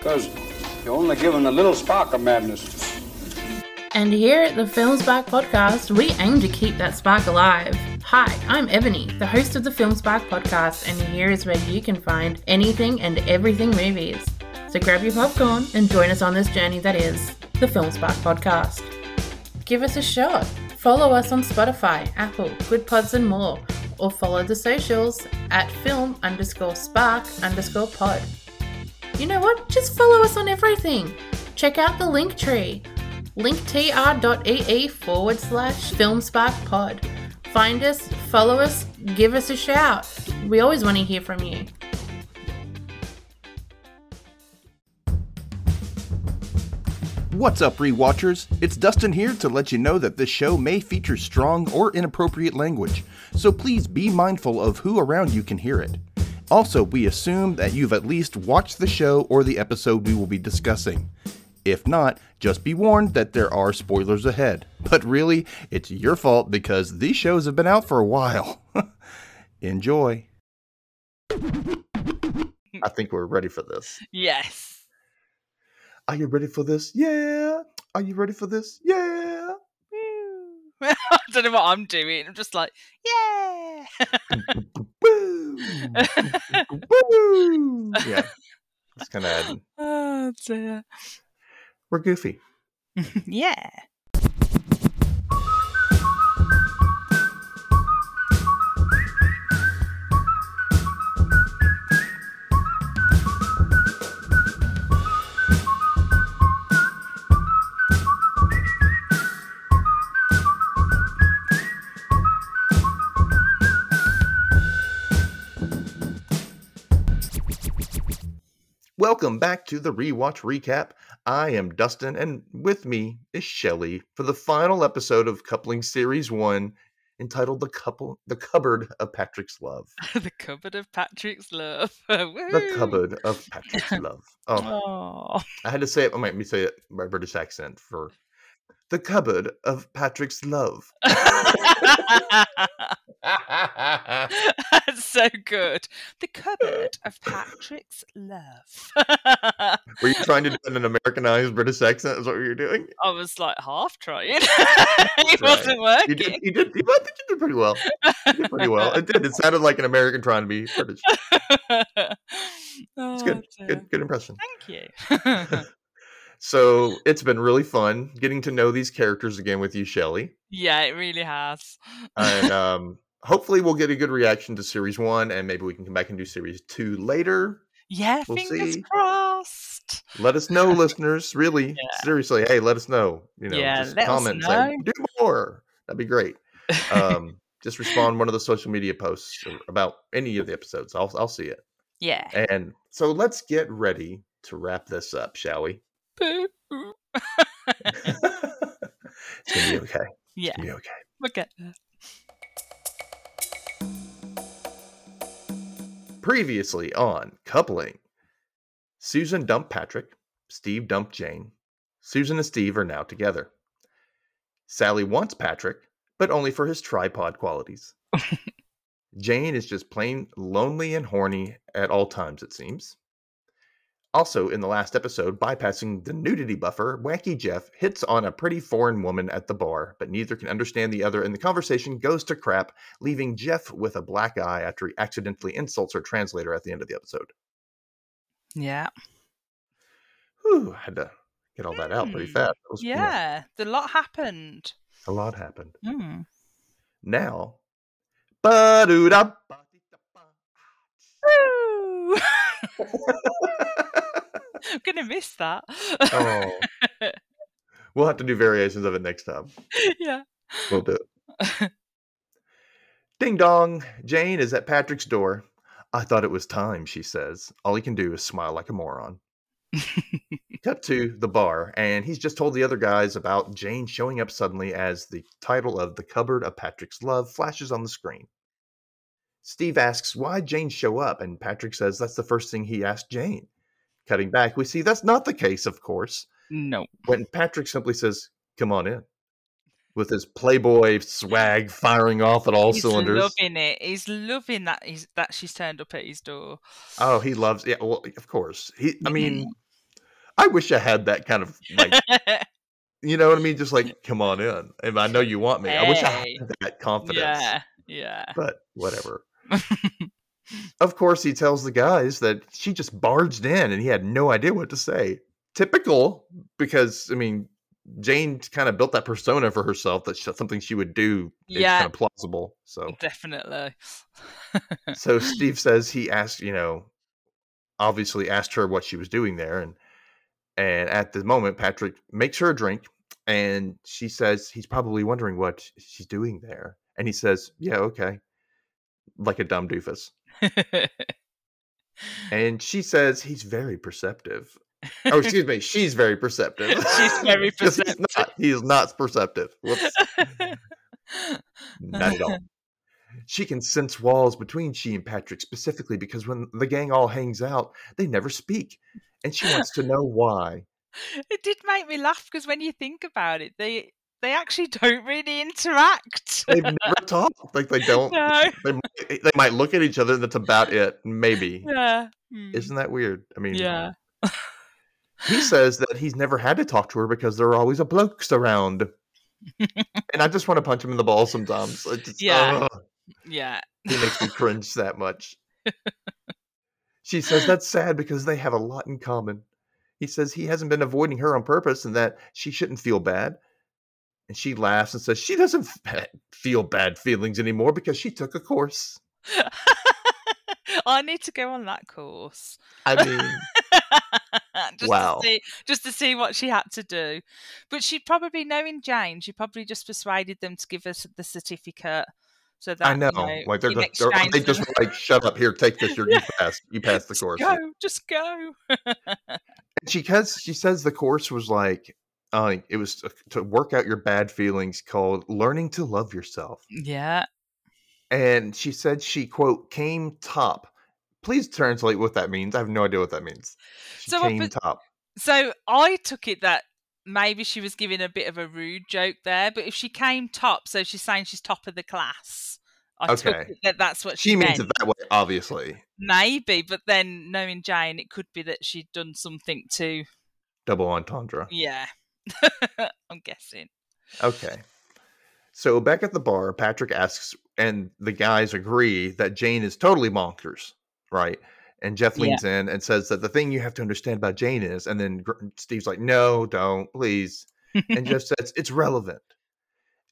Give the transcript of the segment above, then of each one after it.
Because you're only given a little spark of madness. And here at the Film Spark podcast, we aim to keep that spark alive. Hi, I'm Ebony, the host of the Film Spark podcast, and here is where you can find anything and everything movies. So grab your popcorn and join us on this journey that is the Film Spark podcast. Give us a shot. Follow us on Spotify, Apple, Goodpods, and more, or follow the socials at film underscore spark underscore pod. You know what? Just follow us on everything. Check out the Linktree linktr.ee forward slash filmsparkpod. Find us, follow us, give us a shout. We always want to hear from you. What's up, rewatchers? It's Dustin here to let you know that this show may feature strong or inappropriate language, so please be mindful of who around you can hear it. Also, we assume that you've at least watched the show or the episode we will be discussing. If not, just be warned that there are spoilers ahead. But really, it's your fault because these shows have been out for a while. Enjoy. I think we're ready for this. Yes. Are you ready for this? Yeah. Are you ready for this? Yeah. I don't know what I'm doing. I'm just like, yeah. Yeah. It's kind of oh dear. Uh We're goofy. yeah. Welcome back to the rewatch recap. I am Dustin, and with me is Chelley for the final episode of Coupling Series One, entitled "The Couple, The Cupboard of Patrick's Love." the cupboard of Patrick's love. The cupboard of Patrick's love. Oh. I had to say it. Let me say it my British accent for the cupboard of Patrick's love. That's so good. The cupboard of Patrick's love. Were you trying to do an Americanized British accent? Is what you were doing? I was like half trying. it wasn't You working. did. You did. You, I think you did pretty well. You did pretty well. It did. It sounded like an American trying to be British. It's it's good. Good. Good impression. Thank you. So it's been really fun getting to know these characters again with you, Chelley. yeah, it really has. And um, hopefully we'll get a good reaction to series one, and maybe we can come back and do series two later. yeah, we'll fingers see. crossed. Let us know, listeners. Really, Yeah. seriously. Hey, let us know. You know, Yeah, just comment say do more. That'd be great. Um, just respond one of the social media posts about any of the episodes. I'll I'll see it. yeah. And so let's get ready to wrap this up, shall we? It's gonna be okay. yeah, It's gonna be okay. we'll get there. Previously on Coupling, Susan dumped Patrick, Steve dumped Jane. Susan and Steve are now together. Sally wants Patrick, but only for his tripod qualities. Jane is just plain lonely and horny at all times, it seems. Also, in the last episode, bypassing the nudity buffer, Wacky Jeff hits on a pretty foreign woman at the bar, but neither can understand the other, and the conversation goes to crap, leaving Jeff with a black eye after he accidentally insults her translator at the end of the episode. Yeah. Whew, I had to get all that out pretty Hmm, fast. Was, you know, Yeah, the lot happened. a lot happened. Hmm. Now, ba-do-da. Woo! I'm gonna miss that. oh, we'll have to do variations of it next time. yeah. We'll do it. Ding dong! Jane is at Patrick's door. I thought it was time, she says. All he can do is smile like a moron. Cut to the bar, and he's just told the other guys about Jane showing up suddenly as the title of The Cupboard of Patrick's Love flashes on the screen. Steve asks why Jane show up, and Patrick says that's the first thing he asked Jane. Cutting back, we see that's not the case, of course, no. when Patrick simply says, Come on in. With his Playboy swag firing off at all He's cylinders. loving it. He's loving that he's that she's turned up at his door. Oh, he loves yeah, well, of course. He I mm, mean, mm. I wish I had that kind of like, you know what I mean? Just like, come on in. And I know you want me. I wish I had that confidence. yeah, yeah. But whatever. Of course, he tells the guys that she just barged in and he had no idea what to say. Typical, because I mean, Jane kind of built that persona for herself that something she would do is Yeah. kind of plausible. So, Definitely. so Steve says he asked, you know, obviously asked her what she was doing there, and and at the moment, Patrick makes her a drink, and she says he's probably wondering what she's doing there, and he says, "Yeah, okay," like a dumb doofus. And she says he's very perceptive. Oh, excuse me, she's very perceptive. She's very 'Cause He's perceptive. not, he is not perceptive. Whoops, not at all. She can sense walls between she and Patrick specifically because when the gang all hangs out, they never speak. And she wants to know why. it did make me laugh because when you think about it, they they actually don't really interact. They've never talked. Like they don't. no. They, might- they might look at each other. That's about it. Maybe. Yeah. Mm. Isn't that weird? I mean, Yeah. he says that he's never had to talk to her because there are always a blokes around. and I just want to punch him in the balls sometimes. Just, Yeah. ugh, Yeah. he makes me cringe that much. she says that's sad because they have a lot in common. He says he hasn't been avoiding her on purpose and that she shouldn't feel bad. And she laughs and says she doesn't feel bad feelings anymore because she took a course. I need to go on that course. I mean, just Wow. To see, just to see what she had to do. But she'd probably, knowing Jane, she probably just persuaded them to give us the certificate. So that I know. you like they're, just, they're they just like, shut up here, take this. You're, You passed. You passed the just course. Go, just go. she says she says the course was like uh, it was to, work out your bad feelings called learning to love yourself yeah. and she said she quote came top please translate what that means i have no idea what that means she So came top So I took it that maybe she was giving a bit of a rude joke there, but if she came top, so she's saying she's top of the class. I Okay. that that's what she, she means meant. it that way obviously Maybe, but then knowing Jane, it could be that she'd done something to. double entendre Yeah, I'm guessing. okay so back at the bar patrick asks and the guys agree that jane is totally bonkers right and jeff Yeah. leans in and says that the thing you have to understand about jane is and then steve's like no don't please and Jeff says it's relevant.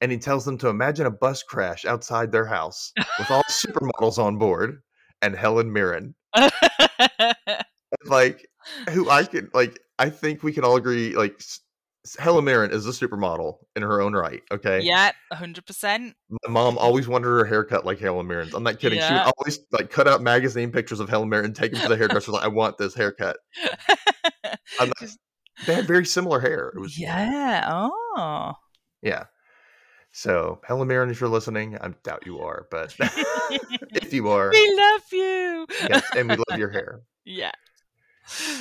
And he tells them to imagine a bus crash outside their house with all supermodels on board and Helen Mirren. Like, who I can, like, I think we can all agree, like, Helen Mirren is a supermodel in her own right. Okay. yeah, hundred percent. My mom always wanted her haircut like Helen Mirren's. I'm not kidding. She would always, like, cut out magazine pictures of Helen Mirren, take them to the hairdresser, like, I want this haircut. Not- Just- They had very similar hair. It was, yeah. Oh. Yeah. So, Helen Mirren, if you're listening, I doubt you are, but if you are, we love you. yes, and we love your hair. yeah.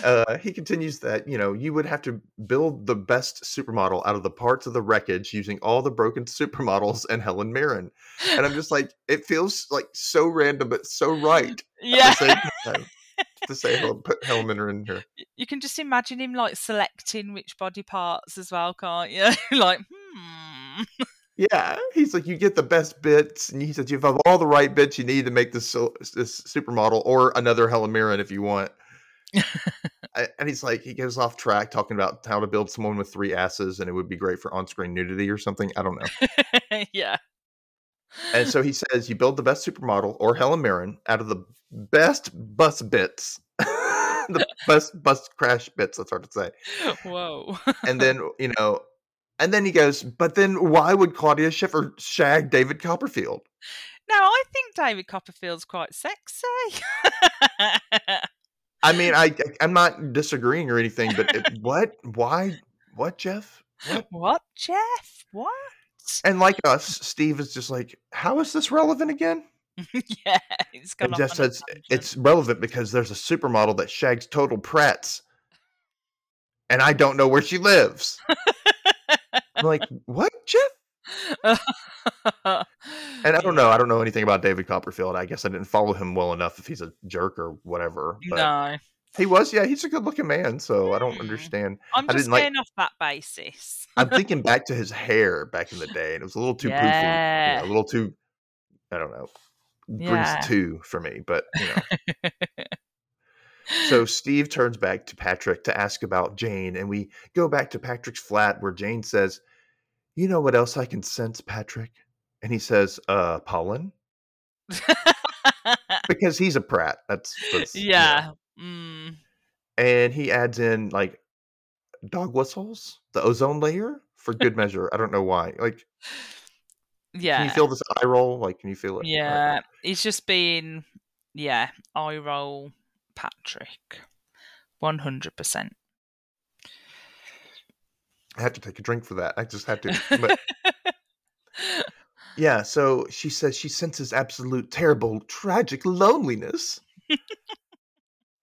Uh, he continues that, you know, you would have to build the best supermodel out of the parts of the wreckage using all the broken supermodels and Helen Mirren. And I'm just like, it feels like so random, but so right Yeah. the same time to say put Helen Mirren in here. you can just imagine him like selecting which body parts as well, can't you? like, hmm. Yeah, he's like, you get the best bits, and he says you have all the right bits you need to make this this supermodel or another Helen Mirren if you want. And he's like, he goes off track talking about how to build someone with three asses, and it would be great for on-screen nudity or something. I don't know. yeah. And so he says, you build the best supermodel or Helen Mirren out of the best bus bits, the best bus crash bits. That's hard to say. Whoa. And then you know, and then he goes, but then why would Claudia Schiffer shag David Copperfield? no, I think David Copperfield's quite sexy. I mean, I I'm not disagreeing or anything, but it, what? Why? What, Jeff? What? what, Jeff? What? And like us, Steve is just like, how is this relevant again? yeah, it's gone And Jeff says it's relevant because there's a supermodel that shags total Pratts, and I don't know where she lives. I'm like, what, Jeff? And I don't know. I don't know anything about David Copperfield. I guess I didn't follow him well enough if he's a jerk or whatever. No. He was, yeah, he's a good looking man, so I don't Hmm. understand. I'm I just didn't like- going off that basis. I'm thinking back to his hair back in the day, and it was a little too poofy, you know, a little too, I don't know, Yeah. greased too for me. But you know, so Steve turns back to Patrick to ask about Jane, and we go back to Patrick's flat where Jane says, "You know what else I can sense, Patrick?" And he says, "Uh, pollen," because he's a prat. That's, that's you know. yeah. Mm. and he adds in like dog whistles, the ozone layer for good measure. I don't know why. Like, Yeah. can you feel this eye roll? Like, can you feel it? Yeah, he's just been, yeah, eye roll Patrick, one hundred percent. I have to take a drink for that. I just have to. But yeah, so she says she senses absolute, terrible, tragic loneliness.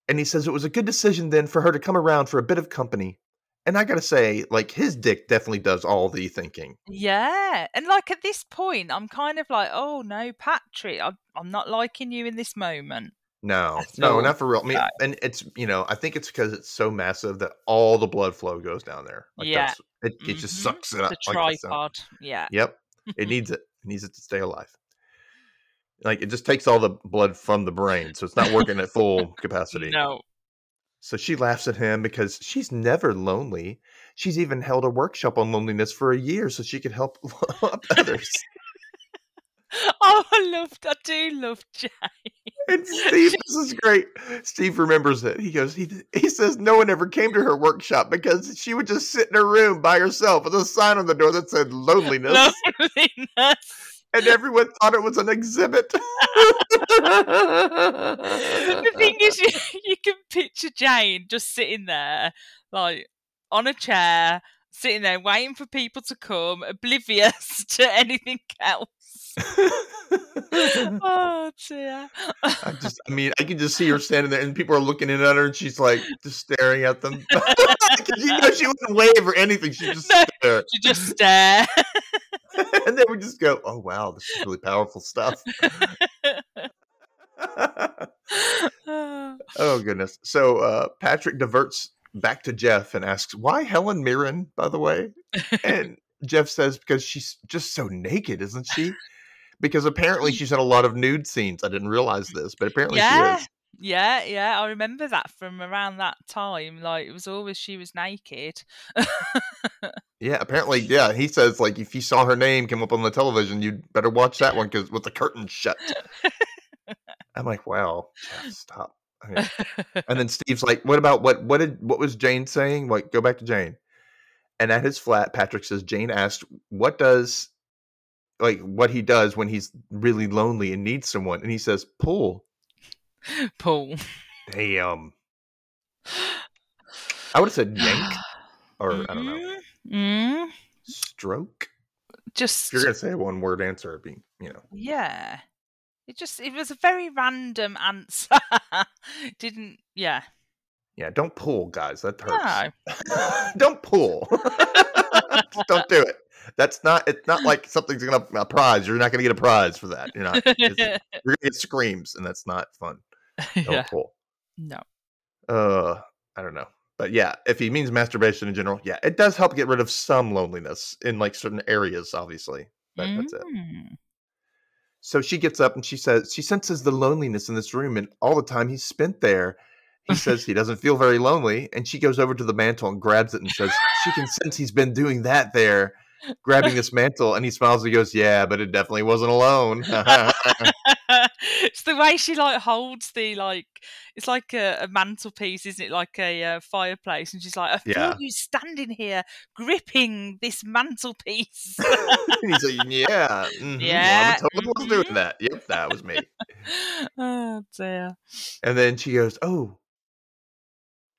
and he says it was a good decision then for her to come around for a bit of company. And I gotta say, like, his dick definitely does all the thinking. Yeah, and like at this point, I'm kind of like, oh no, Patrick, I'm, I'm not liking you in this moment. No, That's no, not for real. I mean, and it's you know, I think it's because it's so massive that all the blood flow goes down there. Like Yeah. that's, it, it just Mhm. sucks it up. The like it's, tripod, yeah. Yep, it needs it. It needs it to stay alive. Like it just takes all the blood from the brain, so it's not working at full capacity. No, So she laughs at him because she's never lonely. She's even held a workshop on loneliness for a year so she could help others. oh, I love, I do love Jay. And Steve, this is great. Steve remembers it. He goes, he, he says no one ever came to her workshop because she would just sit in her room by herself with a sign on the door that said loneliness. Loneliness. And everyone thought it was an exhibit. the thing is, you, you can picture Jane just sitting there, like on a chair, sitting there waiting for people to come, oblivious to anything else. oh dear. I just, I mean, I can just see her standing there, and people are looking in at her, and she's like just staring at them. you know she wouldn't wave or anything; she just No. stare, She just stare. and then we just go, "Oh wow, this is really powerful stuff." oh goodness! So uh, Patrick diverts back to Jeff and asks, "Why Helen Mirren?" By the way, and Jeff says, "Because she's just so naked, isn't she?" Because apparently mm. she's in a lot of nude scenes. I didn't realize this, but apparently yeah. she is. Yeah, yeah, I remember that from around that time. Like it was always she was naked. Yeah, apparently, yeah. He says like if you saw her name come up on the television, you'd better watch that one because with the curtain shut. I'm like, wow, stop. And then Steve's like, what about what? What did what was Jane saying? Like, go back to Jane. And at his flat, Patrick says Jane asked, "What does like what he does when he's really lonely and needs someone?" And he says, "Pull." Paul. Damn. I would have said yank or I don't know Mm, stroke. just If you're gonna say a one word answer, it'd be you know. yeah. It just it was a very random answer. Didn't yeah. Yeah, don't pull, guys. That hurts. No. don't pull. Don't do it. That's not. It's not like something's gonna a prize. You're not gonna get a prize for that. You're not. you're gonna get screams, and that's not fun. Don't yeah. pull. No. Uh, I don't know, but yeah, if he means masturbation in general, yeah, it does help get rid of some loneliness in like certain areas. Obviously, but that's it. Mm. So she gets up and she says she senses the loneliness in this room and all the time he's spent there. He says he doesn't feel very lonely, and she goes over to the mantle and grabs it and says she can sense he's been doing that there, grabbing this mantle. And he smiles and he goes, "Yeah, but it definitely wasn't alone." it's the way she like holds the like it's like a, a mantelpiece, isn't it? Like a uh, fireplace, and she's like, "I feel Yeah. you standing here gripping this mantelpiece." and he's like, "Yeah, mhm, Yeah, well, I totally was doing that. Yep, that was me." oh dear. And then she goes, "Oh,"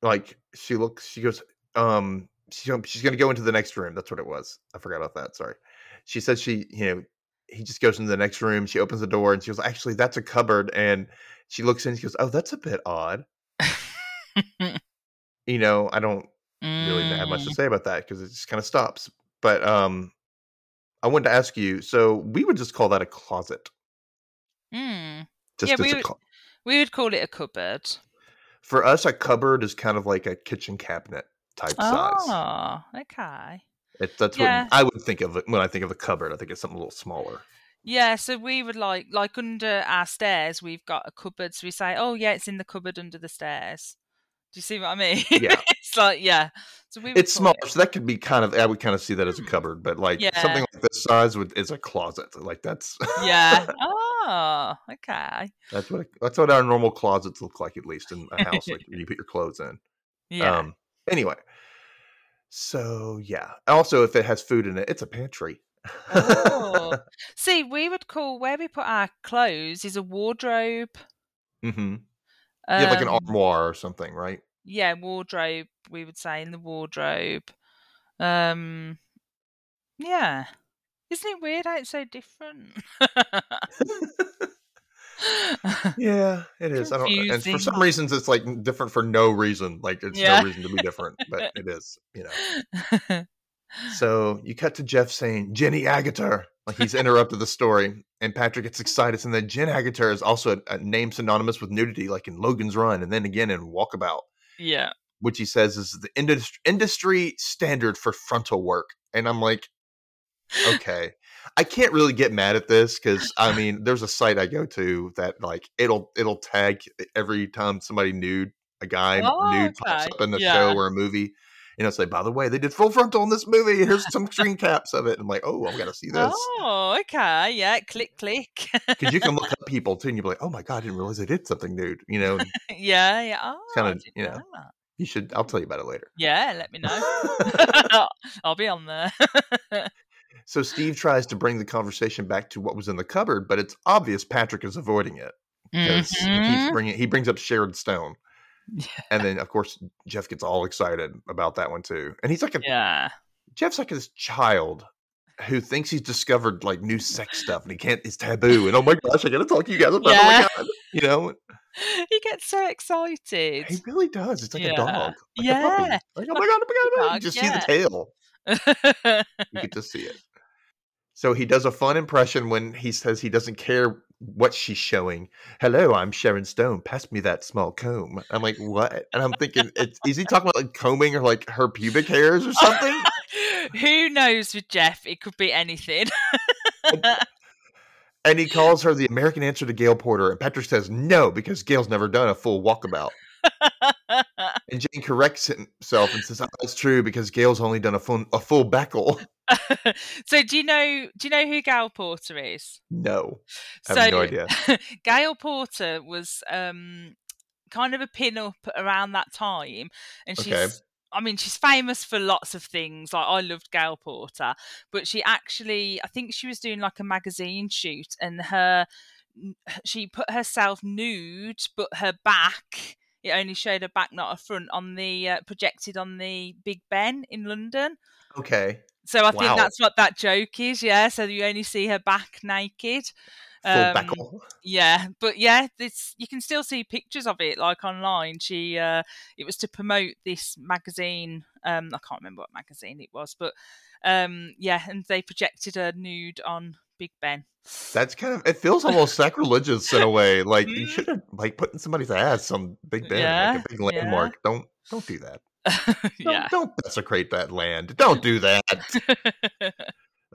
like she looks. She goes, "Um, she, she's going to go into the next room." That's what it was. I forgot about that. Sorry. She said she, you know, he just goes into the next room. She opens the door and she goes, "Actually, that's a cupboard." And she looks in. She goes, "Oh, that's a bit odd." You know, I don't really have much to Mm. say about that because it just kind of stops. But um, I wanted to ask you. So we would just call that a closet. Mm. Just Yeah, we a would- We would call it a cupboard. For us, a cupboard is kind of like a kitchen cabinet type size. Oh, okay. It, that's Yeah. what I would think of it when I think of a cupboard. I think it's something a little smaller. Yeah, so we would like like under our stairs, we've got a cupboard. So we say, "Oh yeah, it's in the cupboard under the stairs." Do you see what I mean? Yeah. it's like yeah. So we It's smaller, it- so that could be kind of. I would kind of see that as a Hmm. cupboard, but like Yeah. something like this size would is a closet. Like that's Yeah. Oh, okay. that's what that's what our normal closets look like, at least in a house, like you put your clothes in. Yeah. Um. Anyway, so yeah. Also, if it has food in it, it's a pantry. oh. See, we would call where we put our clothes is a wardrobe. Mm-hmm. Yeah, like an Um, armoire or something, right? yeah, wardrobe. We would say in the wardrobe. Um, yeah. Isn't it weird how it's so different? Yeah, it is. I don't. Uh, and for some reasons, it's like different for no reason. Like it's Yeah. no reason to be different, but it is. You know. So you cut to Jeff saying Jenny Agutter, like he's interrupted the story, and Patrick gets excited, and then Jen Agutter is also a, a name synonymous with nudity, like in Logan's Run, and then again in Walkabout, yeah. which he says is the industry industry standard for frontal work. And I'm like, okay, I can't really get mad at this because I mean, there's a site I go to that like it'll it'll tag every time somebody nude a guy Oh, nude pops okay. up in the Yeah. show or a movie. And it'll say, by the way, they did full frontal in this movie. Here's some screen caps of it. I'm like, oh, I'm gonna see this Oh, okay. Yeah. Click, click. because you can look up people too, and you'll be like, oh my god, I didn't realize they did something nude. You know, yeah. Yeah. Oh, kinda, you know. that. you should. I'll tell you about it later. Yeah. Let me know. I'll be on there. So Steve tries to bring the conversation back to what was in the cupboard, but it's obvious Patrick is avoiding it because he keeps Mhm. bringing. He brings up Sharon Stone, Yeah. and then of course Jeff gets all excited about that one too. And he's like a Yeah. Jeff's like this child who thinks he's discovered like new sex stuff, and he can't. It's taboo. And oh my gosh, I got to talk to you guys about. it. Oh my god, you know. He gets so excited. He really does. It's like Yeah. a dog. Like A Yeah. puppy. Like, oh my god, oh my god, oh my god. You just yeah. see the tail. You get to see it. So he does a fun impression when he says he doesn't care what she's showing. Hello, I'm Sharon Stone. Pass me that small comb. I'm like, what? And I'm thinking, it's, is he talking about like combing or like her pubic hairs or something? Who knows with Jeff? It could be anything. and he calls her the American answer to Gail Porter. And Patrick says no because Gail's never done a full walkabout. And Jane corrects himself and says, oh, "That's true because Gail's only done a full a full Beckle." so do you know do you know who Gail Porter is? No, I so have no idea. Gail Porter was um kind of a pin up around that time and she's Okay. I mean she's famous for lots of things like I loved Gail Porter but she actually I think she was doing like a magazine shoot and her she put herself nude but her back it only showed her back not her front on the uh, projected on the Big Ben in London Okay, so I Wow. think that's what that joke is, yeah. So you only see her back naked. Um, Beckle. Yeah, but yeah, this you can still see pictures of it like online. She uh it was to promote this magazine. Um I can't remember what magazine it was, but um yeah, and they projected her nude on Big Ben. That's kind of it feels almost sacrilegious in a way. Like you Mm. should have like putting somebody's ass on Big Ben, Yeah, like a big yeah. landmark. Don't don't do that. Don't, yeah. don't desecrate that land. Don't do that.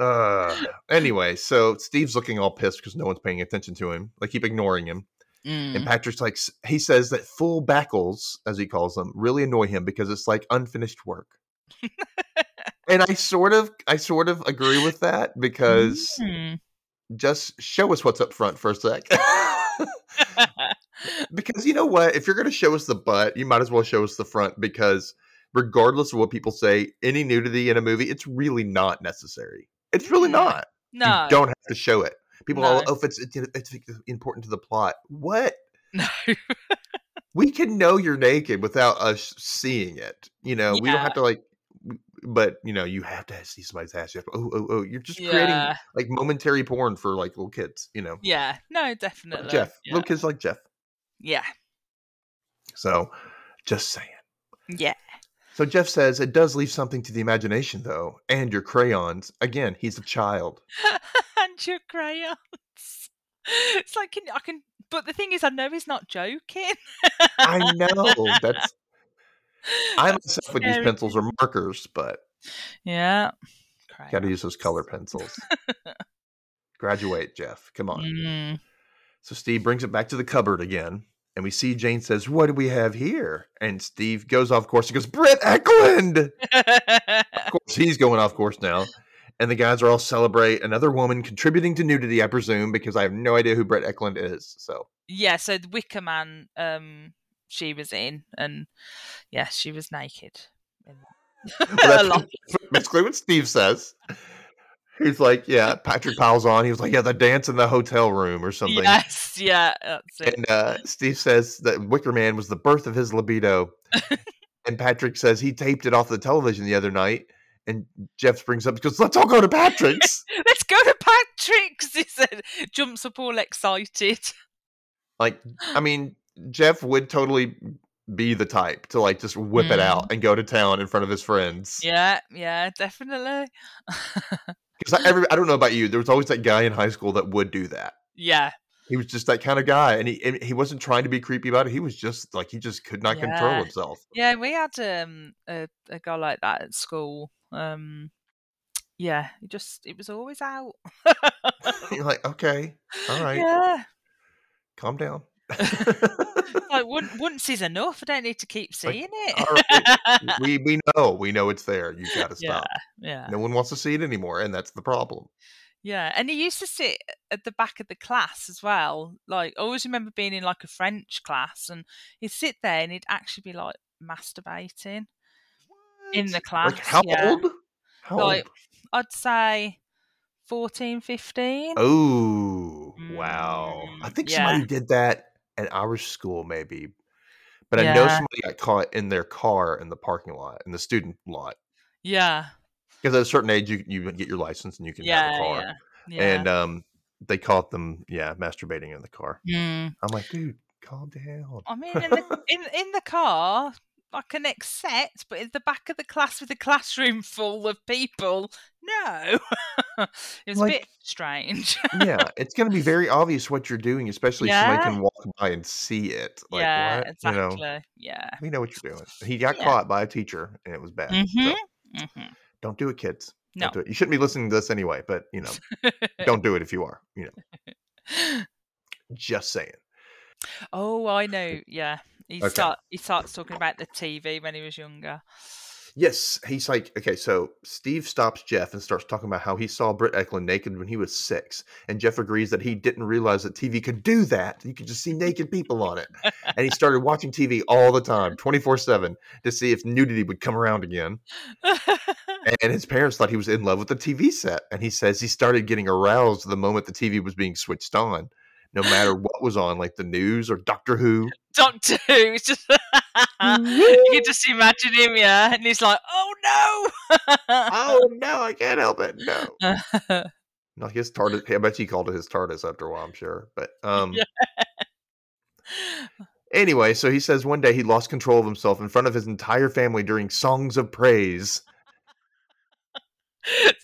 Uh, anyway, so Steve's looking all pissed because no one's paying attention to him. They keep ignoring him. And Mm. Patrick's like, he says that full backles, as he calls them, really annoy him because it's like unfinished work. and I sort of, I sort of agree with that because Mm. just show us what's up front for a sec. because you know what? If you're going to show us the butt, you might as well show us the front because regardless of what people say, any nudity in a movie, it's really not necessary. It's really Mm. not. no. You don't have to show it. People, No. are, oh, if it's, it's it's important to the plot. What? No. We can know you're naked without us seeing it. You know, we don't have to like. But you know, you have to see somebody's ass. You have to, oh, oh, oh! You're just creating like momentary porn for like little kids. You know, Yeah. No, Like definitely. Jeff, Yeah. little kids like Jeff. Yeah. So, just saying. Yeah. So Jeff says it does leave something to the imagination, though, and your crayons. Again, he's a child. and your crayons. It's like can, I can but the thing is, I know he's not joking. I know that's. I myself would use pencils or markers, but Yeah. got to use those color pencils. Graduate, Jeff. Come on. Mm. So Steve brings it back to the cupboard again, and we see Jane says, "What do we have here?" And Steve goes off course. He goes, "Britt Ekland." Of course, he's going off course now. And the guys are all celebrate another woman contributing to nudity, I presume, because I have no idea who Brett Ekland is. So yeah, so the Wicker Man, um, she was in, and yeah, she was naked. Well, that's basically what Steve says. He's like, yeah, Patrick piles on. He was like, yeah, the dance in the hotel room or something. Yes, yeah, that's it. And uh, Steve says that Wicker Man was the birth of his libido. and Patrick says he taped it off the television the other night. And Jeff springs up because let's all go to Patrick's. Let's go to Patrick's. He said, jumps up all excited. like, I mean, Jeff would totally be the type to like just whip it out and go to town in front of his friends. Mm. Yeah, yeah, definitely. Because I, every, I don't know about you, there was always that guy in high school that would do that. yeah, He was just that kind of guy, and he and he wasn't trying to be creepy about it. He was just like he just could not control himself. yeah. We had um a, a guy like that at school. Um, yeah, he just it was always out. You're like, okay, all right, Yeah, calm down. like once is enough. I don't need to keep Like, seeing it. all right, we we know we know it's there. You've got to stop. yeah, No one wants to see it anymore, and that's the problem. yeah. And he used to sit at the back of the class as well. Like I always remember being in like a French class, and he'd sit there and he'd actually be like masturbating in the class. Like how yeah. old? How Like- old? I'd say 14, 15. Oh, wow. I Mm, think yeah. somebody did that at Irish school, maybe. But I know Yeah. somebody got caught in their car in the parking lot, in the student lot. Yeah, Because at a certain age, you, you get your license and you can have yeah, a car. yeah, yeah. And um, they caught them, yeah, masturbating in the car. Mm. I'm like, dude, calm down. I mean, in the, in in the car, I can accept, but in the back of the class with a classroom full of people, no, it was Like- a bit strange. yeah, it's going to be very obvious what you're doing, especially if somebody can walk by and see it. Like, yeah, what? exactly. You know, Yeah. we know what you're doing. He got Yeah. caught by a teacher, and it was bad. Mhm. So hmm don't do it, kids. No. Do it. You shouldn't be listening to this anyway, but you know, don't do it if you are. You know, just saying. oh, I know. Yeah, he Okay. start he starts talking about the TV when he was younger. Yes, he's like, okay, so Steve stops Jeff and starts talking about how he saw Britt Ekland naked when he was six. And Jeff agrees that he didn't realize that TV could do that. You could just see naked people on it. And he started watching TV all the time, 24 7, to see if nudity would come around again. And his parents thought he was in love with the TV set. And he says he started getting aroused the moment the TV was being switched on, no matter what was on, like the news or Doctor Who. Doctor Who. It's just you can just imagine him, yeah, and he's like, "Oh no!" Oh, no, I can't help it. No. No, his TARDIS. I bet he called it his TARDIS after a while. I'm sure, but um. Anyway, so he says one day he lost control of himself in front of his entire family during songs of praise.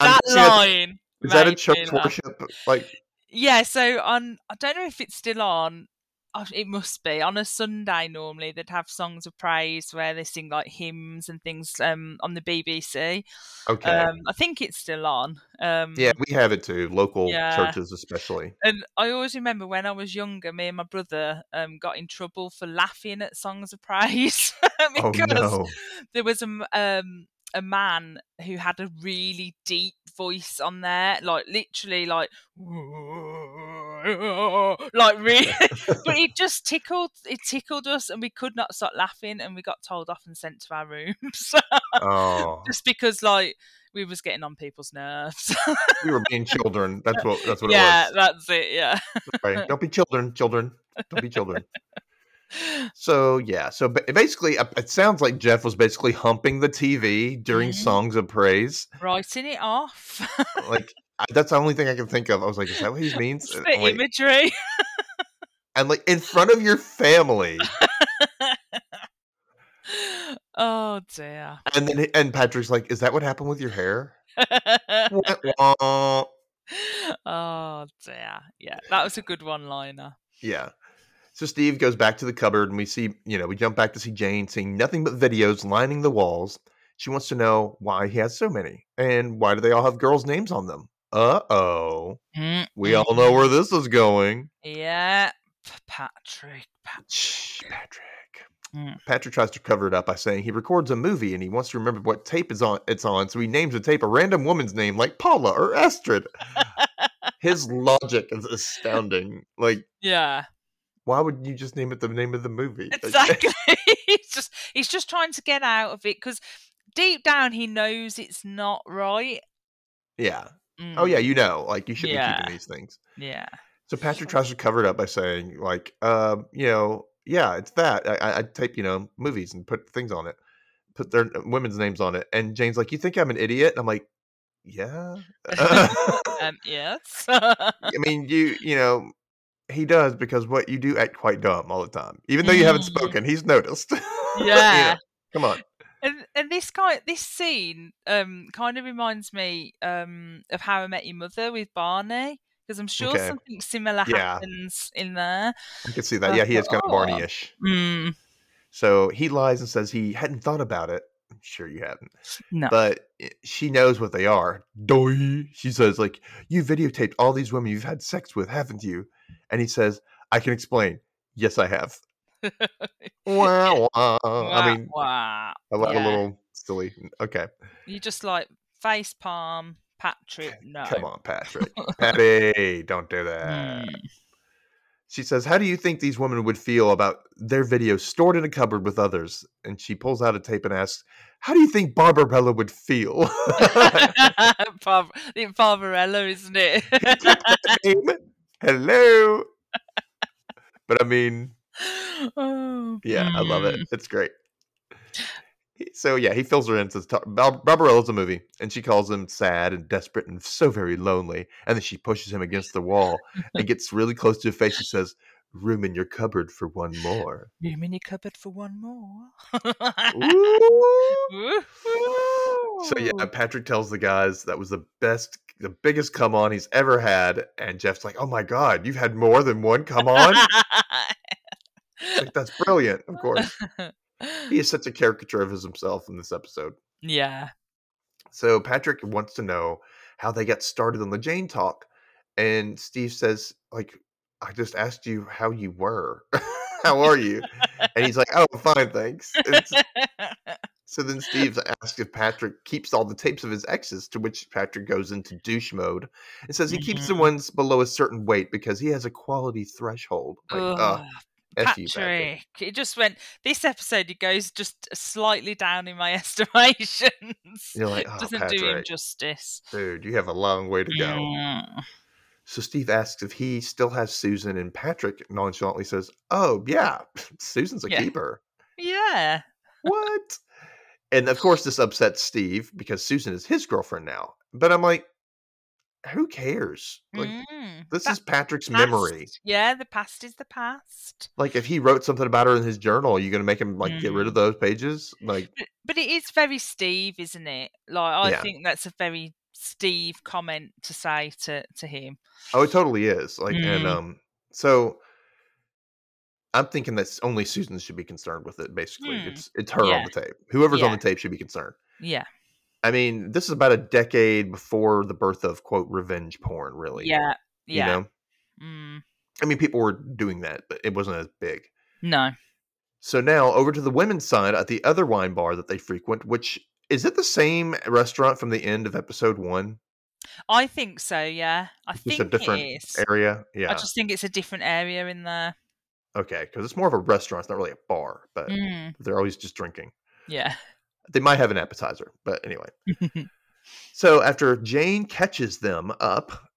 That that's- line. Is that a church worship? Like, Yeah, so on I don't know if it's still on. oh, It must be on a Sunday. Normally, they'd have songs of praise where they sing like hymns and things um, on the BBC. okay, Um, I think it's still on. Um, yeah, we have it too. Local Yeah. churches, especially. And I always remember when I was younger, me and my brother um, got in trouble for laughing at songs of praise Oh because no! there was a um, a man who had a really deep voice on there, like literally like like really, but it just tickled. It tickled us, and we could not stop laughing, and we got told off and sent to our rooms Oh, just because like we was getting on people's nerves. we were being children. That's what. That's what yeah, it was. that's it. Yeah. Right? Don't be children, children. Don't be children. So yeah, so basically, uh, it sounds like Jeff was basically humping the TV during Mhm. songs of praise. Writing it off. Like that's the only thing I can think of. I was like, is that what he means? It's And the like, imagery. and like in front of your family, oh dear. and then and Patrick's like, is that what happened with your hair? Oh dear. Yeah, that was a good one liner. yeah. So Steve goes back to the cupboard and we see, you know, we jump back to see Jane seeing nothing but videos lining the walls. She wants to know why he has so many and why do they all have girls' names on them? Uh oh. Mm, We all know where this is going. Yeah, Patrick. Shh, Patrick. Mm. Patrick tries to cover it up by saying he records a movie and he wants to remember what tape is on it's on, so he names the tape a random woman's name like Paula or Astrid. His logic is astounding. Like, yeah, why would you just name it the name of the movie? Exactly. he's just he's just trying to get out of it because deep down he knows it's not right. yeah. Oh Mm, yeah, you know, like you should be Yeah. keeping these things. yeah. So Patrick tries to cover it up by saying, like, um, you know, yeah, it's that. I, I, tape, you know, movies and put things on it, put their uh, women's names on it. And Jane's like, you think I'm an idiot? And I'm like, yeah. Um, yes. I mean, you, you know, he does because what you do act quite dumb all the time. Even though you haven't Mm. spoken, he's noticed. You know, yeah. come on. And and this kind this scene um kind of reminds me um of How I Met Your Mother with Barney because I'm sure Okay. something similar Yeah. happens in there. I can see that. Yeah, he is kind of "Oh." Barney-ish. Mm, So he lies and says he hadn't thought about it. I'm sure you haven't. no. but she knows what they are. Doi. She says, like, you videotaped all these women you've had sex with, haven't you? And he says, I can explain. Yes, I have. Wah. I mean, wow. I like yeah. a little silly. Okay. You just like face palm, Patrick. No. Come on, Patrick. Patty, don't do that. Mm. She says, How do you think these women would feel about their videos stored in a cupboard with others? And she pulls out a tape and asks, How do you think Barbarella would feel? Bar- Barbarella, isn't it? Hello. But I mean, oh, Yeah, I love it. It's great. So yeah, he fills her in. Says "Ta- Bar- Barbarella's a movie, and she calls him sad and desperate and so very lonely. And then she pushes him against the wall and gets really close to his face and says, "Room in your cupboard for one more." Room in your cupboard for one more. So yeah, Patrick tells the guys that was the best, the biggest come on he's ever had, and Jeff's like, "Oh my god, you've had more than one come on." Like that's brilliant. Of course, he is such a caricature of himself in this episode. yeah. So Patrick wants to know how they got started on the Jane talk. And Steve says, like, I just asked you how you were. how are you? And he's like, Oh, fine, thanks. It's- so then Steve asks if Patrick keeps all the tapes of his exes, to which Patrick goes into douche mode and says he keeps the Mhm. ones below a certain weight because he has a quality threshold. Like, uh, Ugh, you, Patrick. Patrick. It just went this episode it goes just slightly down in my estimations. You're like, "Oh, Doesn't do him justice. Dude, you have a long way to go. Mm. So Steve asks if he still has Susan, and Patrick nonchalantly says, "Oh yeah, Susan's a Yeah. keeper." Yeah. What? and of course, this upsets Steve because Susan is his girlfriend now. But I'm like, who cares? Like, Mm. this is Patrick's memory. Yeah, the past is the past. Like, if he wrote something about her in his journal, are you going to make him like get rid Mm. of those pages? Like, But, but it is very Steve, isn't it? Like I Yeah. think that's a very Steve comment to say to to him. oh, it totally is. Like, and Mm. um, so. I'm thinking that only Susan should be concerned with it. Basically, Hmm. it's it's her Yeah. on the tape. Whoever's on the tape should be concerned. Yeah. I mean, this is about a decade before the birth of quote revenge porn, really. Yeah. You Yeah. know? Mm. I mean, people were doing that, but it wasn't as big. No. So now over to the women's side at the other wine bar that they frequent, which is it the same restaurant from the end of episode one? I think so, yeah. I Just think a different area? Yeah. I just think it's a different area in there. Okay. Because it's more of a restaurant. It's not really a bar, but Mm. they're always just drinking. Yeah. They might have an appetizer, but anyway. So after Jane catches them up,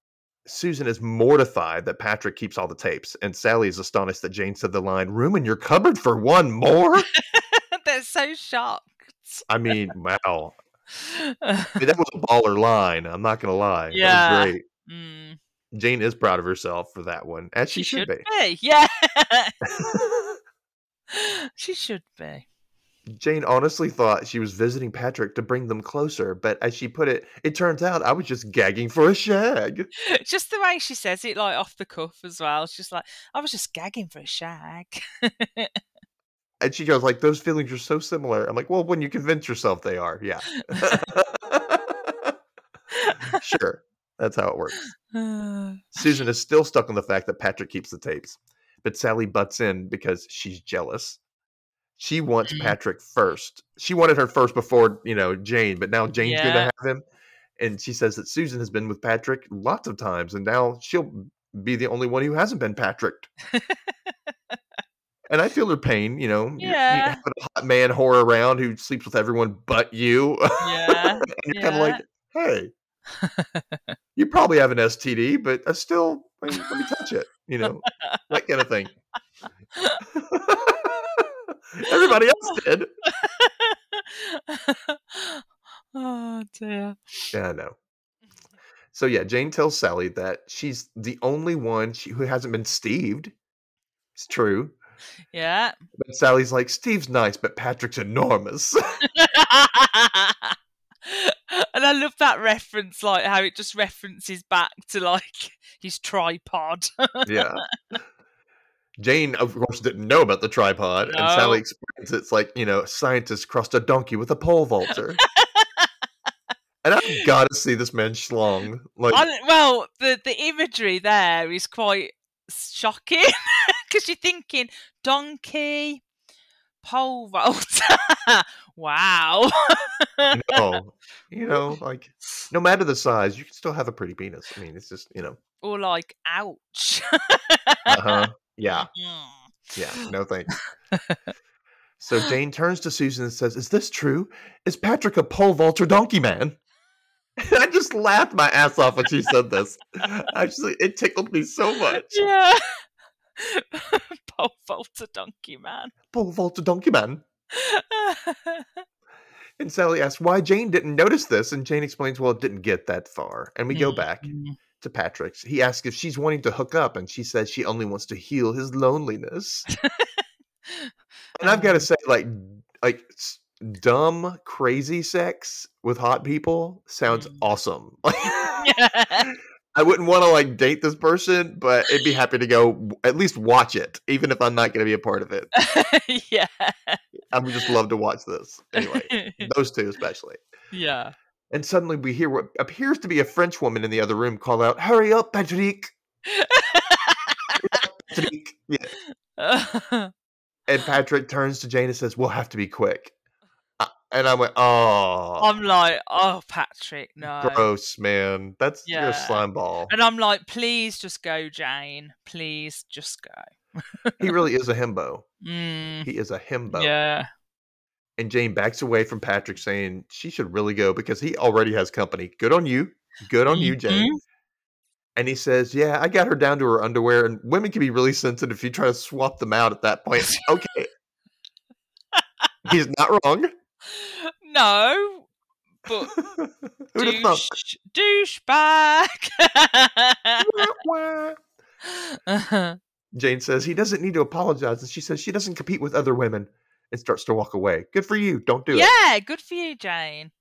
Susan is mortified that Patrick keeps all the tapes, and Sally is astonished that Jane said the line, Room in your cupboard for one more? They're so shocked. I mean, wow. I mean, that was a baller line. I'm not going to lie. Yeah. That was great. Mm. Jane is proud of herself for that one, as she, She should, be. Yeah. she should be. Jane honestly thought she was visiting Patrick to bring them closer, but as she put it, it turns out I was just gagging for a shag. just the way she says it, like off the cuff as well. She's just like I was just gagging for a shag. And she goes, like, those feelings are so similar. I'm like, well, when you convince yourself they are, yeah. sure. That's how it works. Susan is still stuck on the fact that Patrick keeps the tapes, but Sally butts in because she's jealous. She wants Mm. Patrick first. She wanted her first before, you know, Jane, but now Jane's going to have him. And she says that Susan has been with Patrick lots of times, and now she'll be the only one who hasn't been Patricked. and I feel her pain, you know. you- you Yeah. a hot man whore around who sleeps with everyone but you. yeah. and you're kind of like, hey, you probably have an STD, but I still, I mean, let me touch it, you know, that kind of thing. Everybody else did. oh dear. Yeah, I know. So yeah, Jane tells Sally that she's the only one she, who hasn't been Steved. It's true. Yeah. But Sally's like, Steve's nice, but Patrick's enormous. and I love that reference, like how it just references back to like his tripod. yeah. Jane, of course, didn't know about the tripod, and Sally explains it's like, you know, scientists crossed a donkey with a pole vaulter. and I've got to see this man schlong. Like, I, well, the the imagery there is quite shocking because you're thinking donkey, pole vault. wow. no, you know, like, no matter the size, you can still have a pretty penis. I mean, it's just, you know, or like, ouch. uh huh. Yeah. Mm. Yeah, no thanks. so Jane turns to Susan and says, Is this true? Is Patrick a pole vaulter donkey man? I just laughed my ass off when she said this. Actually, it tickled me so much. yeah. pole vaulter donkey man. Pole vaulter donkey man. And Sally asks why Jane didn't notice this, and Jane explains, well, it didn't get that far. And we go back Mm. to Patrick's. He asks if she's wanting to hook up, and she says she only wants to heal his loneliness. and I've got to say, like, like dumb, crazy sex with hot people sounds Mm. awesome. I wouldn't want to like date this person, but I'd be happy to go at least watch it, even if I'm not going to be a part of it. yeah. I would just love to watch this. Anyway, those two especially. yeah. And suddenly we hear what appears to be a French woman in the other room call out, Hurry up, Patrick! Patrick! Yeah. And Patrick turns to Jane and says, We'll have to be quick. And I went, Oh, I'm like, oh, Patrick, no. gross, man. That's Yeah. slime ball. And I'm like, please just go, Jane. Please just go. He really is a himbo. Mm, He is a himbo. yeah. And Jane backs away from Patrick, saying she should really go because he already has company. Good on you. Good on you, Jane. Mhm. And he says, Yeah, I got her down to her underwear, and women can be really sensitive if you try to swap them out at that point. Okay. He's not wrong. No, but douche, douchebag. Jane says he doesn't need to apologize, and she says she doesn't compete with other women and starts to walk away. Good for you. Don't do it. yeah, good for you, Jane.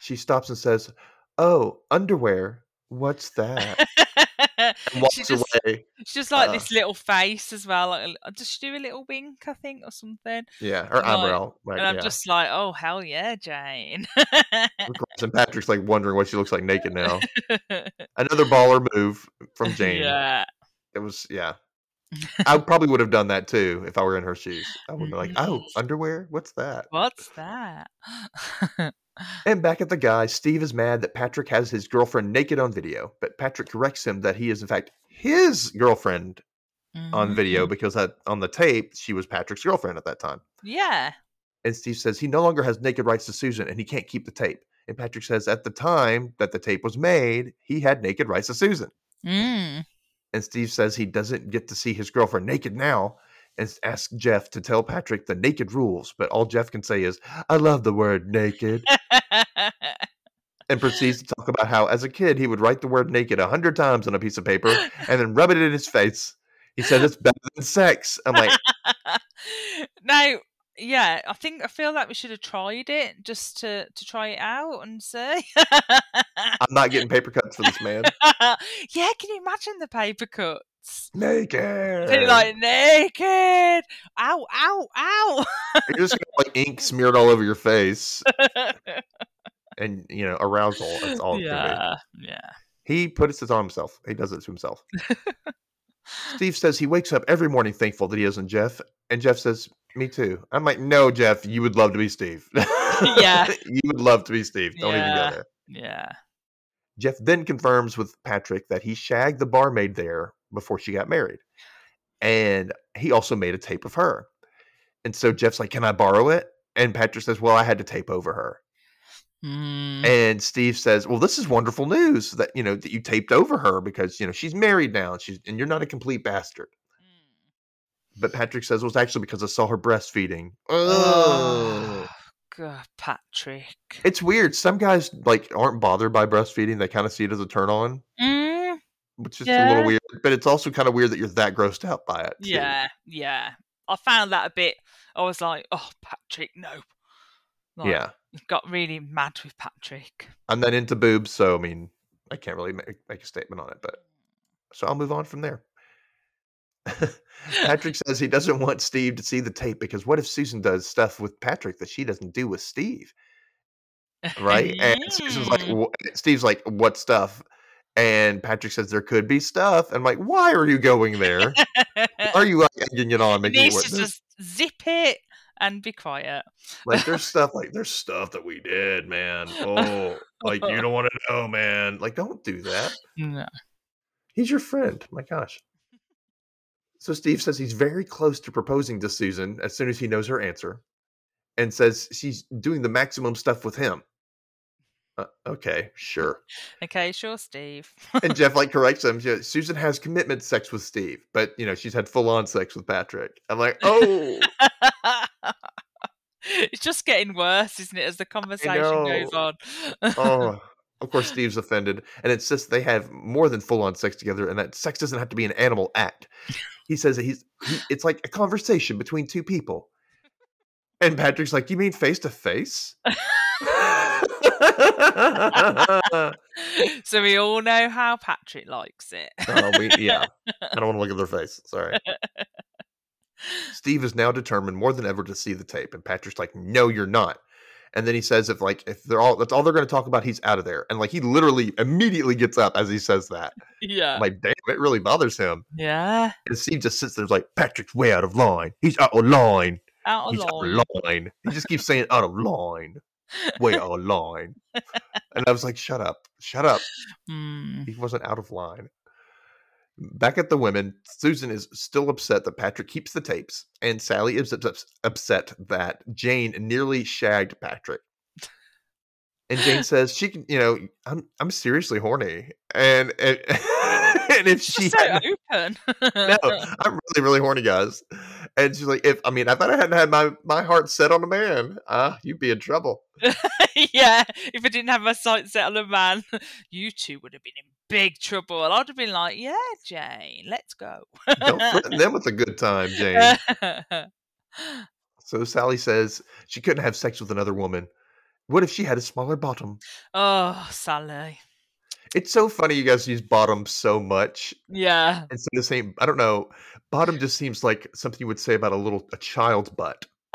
She stops and says, Oh, underwear. What's that? And she just, away. She's just like Uh, this little face as well. Like, a- does she do a little wink, I think, or something? Yeah, her Like, eyebrow. Like, and I'm yeah. just like, oh hell yeah, Jane. And Patrick's like wondering what she looks like naked now. Another baller move from Jane. Yeah. It was, yeah. I probably would have done that too if I were in her shoes. I would be like, oh, underwear? What's that? What's that? And back at the guy, Steve is mad that Patrick has his girlfriend naked on video, but Patrick corrects him that he is, in fact, his girlfriend on video Mhm. because that, on the tape, she was Patrick's girlfriend at that time. Yeah. And Steve says he no longer has naked rights to Susan and he can't keep the tape. And Patrick says at the time that the tape was made, he had naked rights to Susan. Mm. And Steve says he doesn't get to see his girlfriend naked now and asks Jeff to tell Patrick the naked rules. But all Jeff can say is, I love the word naked. and proceeds to talk about how, as a kid, he would write the word naked a hundred times on a piece of paper and then rub it in his face. He said it's better than sex. I'm like, now, yeah, I think I feel like we should have tried it just to to try it out and see. I'm not getting paper cuts for this man. yeah, can you imagine the paper cuts? Naked. They're like naked. Ow, ow, ow. You're just gonna have, like ink smeared all over your face, and you know arousal. That's all. It's gonna be. yeah, yeah. He puts it on himself. He does it to himself. Steve says he wakes up every morning thankful that he isn't Jeff, and Jeff says, "Me too." I'm like, "No, Jeff, you would love to be Steve. Yeah. you would love to be Steve. Don't even go there." Yeah. Jeff then confirms with Patrick that he shagged the barmaid there before she got married. And he also made a tape of her. And so Jeff's like, Can I borrow it? And Patrick says, Well, I had to tape over her. Mm. And Steve says, Well, this is wonderful news that you know that you taped over her because you know she's married now and she's and you're not a complete bastard. But Patrick says it was actually because I saw her breastfeeding. Oh, Ugh. God, Patrick. It's weird. Some guys like aren't bothered by breastfeeding. They kind of see it as a turn on, Mm, which is a little weird. But it's also kind of weird that you're that grossed out by it. too. yeah, yeah. I found that a bit. I was like, oh, Patrick, no. Like, Yeah. Got really mad with Patrick. And then into boobs, so I mean, I can't really make, make a statement on it. But so I'll move on from there. Patrick says he doesn't want Steve to see the tape because what if Susan does stuff with Patrick that she doesn't do with Steve? Right? And Susan's like. Steve's like, what stuff? And Patrick says there could be stuff. I'm like, why are you going there? are you like, egging it on, He making it needs to just zip it and be quiet. Like there's stuff like there's stuff that we did, man. Oh, like you don't want to know, man. Like don't do that. No. He's your friend. My gosh. So Steve says he's very close to proposing to Susan as soon as he knows her answer, and says she's doing the maximum stuff with him. Uh, okay, sure. Okay, sure, Steve. And Jeff like corrects him. she- Susan has commitment sex with Steve, but you know she's had full on sex with Patrick. I'm like, oh, it's just getting worse, isn't it, as the conversation goes on? oh. Of course, Steve's offended and insists they have more than full on sex together, and that sex doesn't have to be an animal act. He says that he's he, it's like a conversation between two people. And Patrick's like, "You mean face to face?" So we all know how Patrick likes it. Oh, we, yeah. I don't want to look at their face. Sorry. Steve is now determined more than ever to see the tape, and Patrick's like, "No, you're not." And then he says, "If like if they're all that's all they're going to talk about, he's out of there." And like he literally immediately gets up as he says that. yeah. I'm like, damn, it really bothers him. yeah. And Steve just sits there like, Patrick's way out of line. He's out of line. Out of He's line. out of line. He just keeps saying out of line. Way out of line. And I was like, shut up. Shut up. Mm. He wasn't out of line. Back at the women, Susan is still upset that Patrick keeps the tapes, and Sally is upset that Jane nearly shagged Patrick. And Jane says she can, you know, I'm I'm seriously horny, and and, and if she so open. no, I'm really, really horny, guys. And she's like, if I mean, if I hadn't had my my heart set on a man, ah, you'd be in trouble. yeah, if I didn't have my sight set on a man, you two would have been in big trouble. I'd have been like, "Yeah, Jane, let's go." Don't threaten them with a good time, Jane. So Sally says she couldn't have sex with another woman. What if she had a smaller bottom? oh, Sally. It's so funny you guys use bottom so much Yeah. instead the same. I don't know. Bottom just seems like something you would say about a little a child's butt,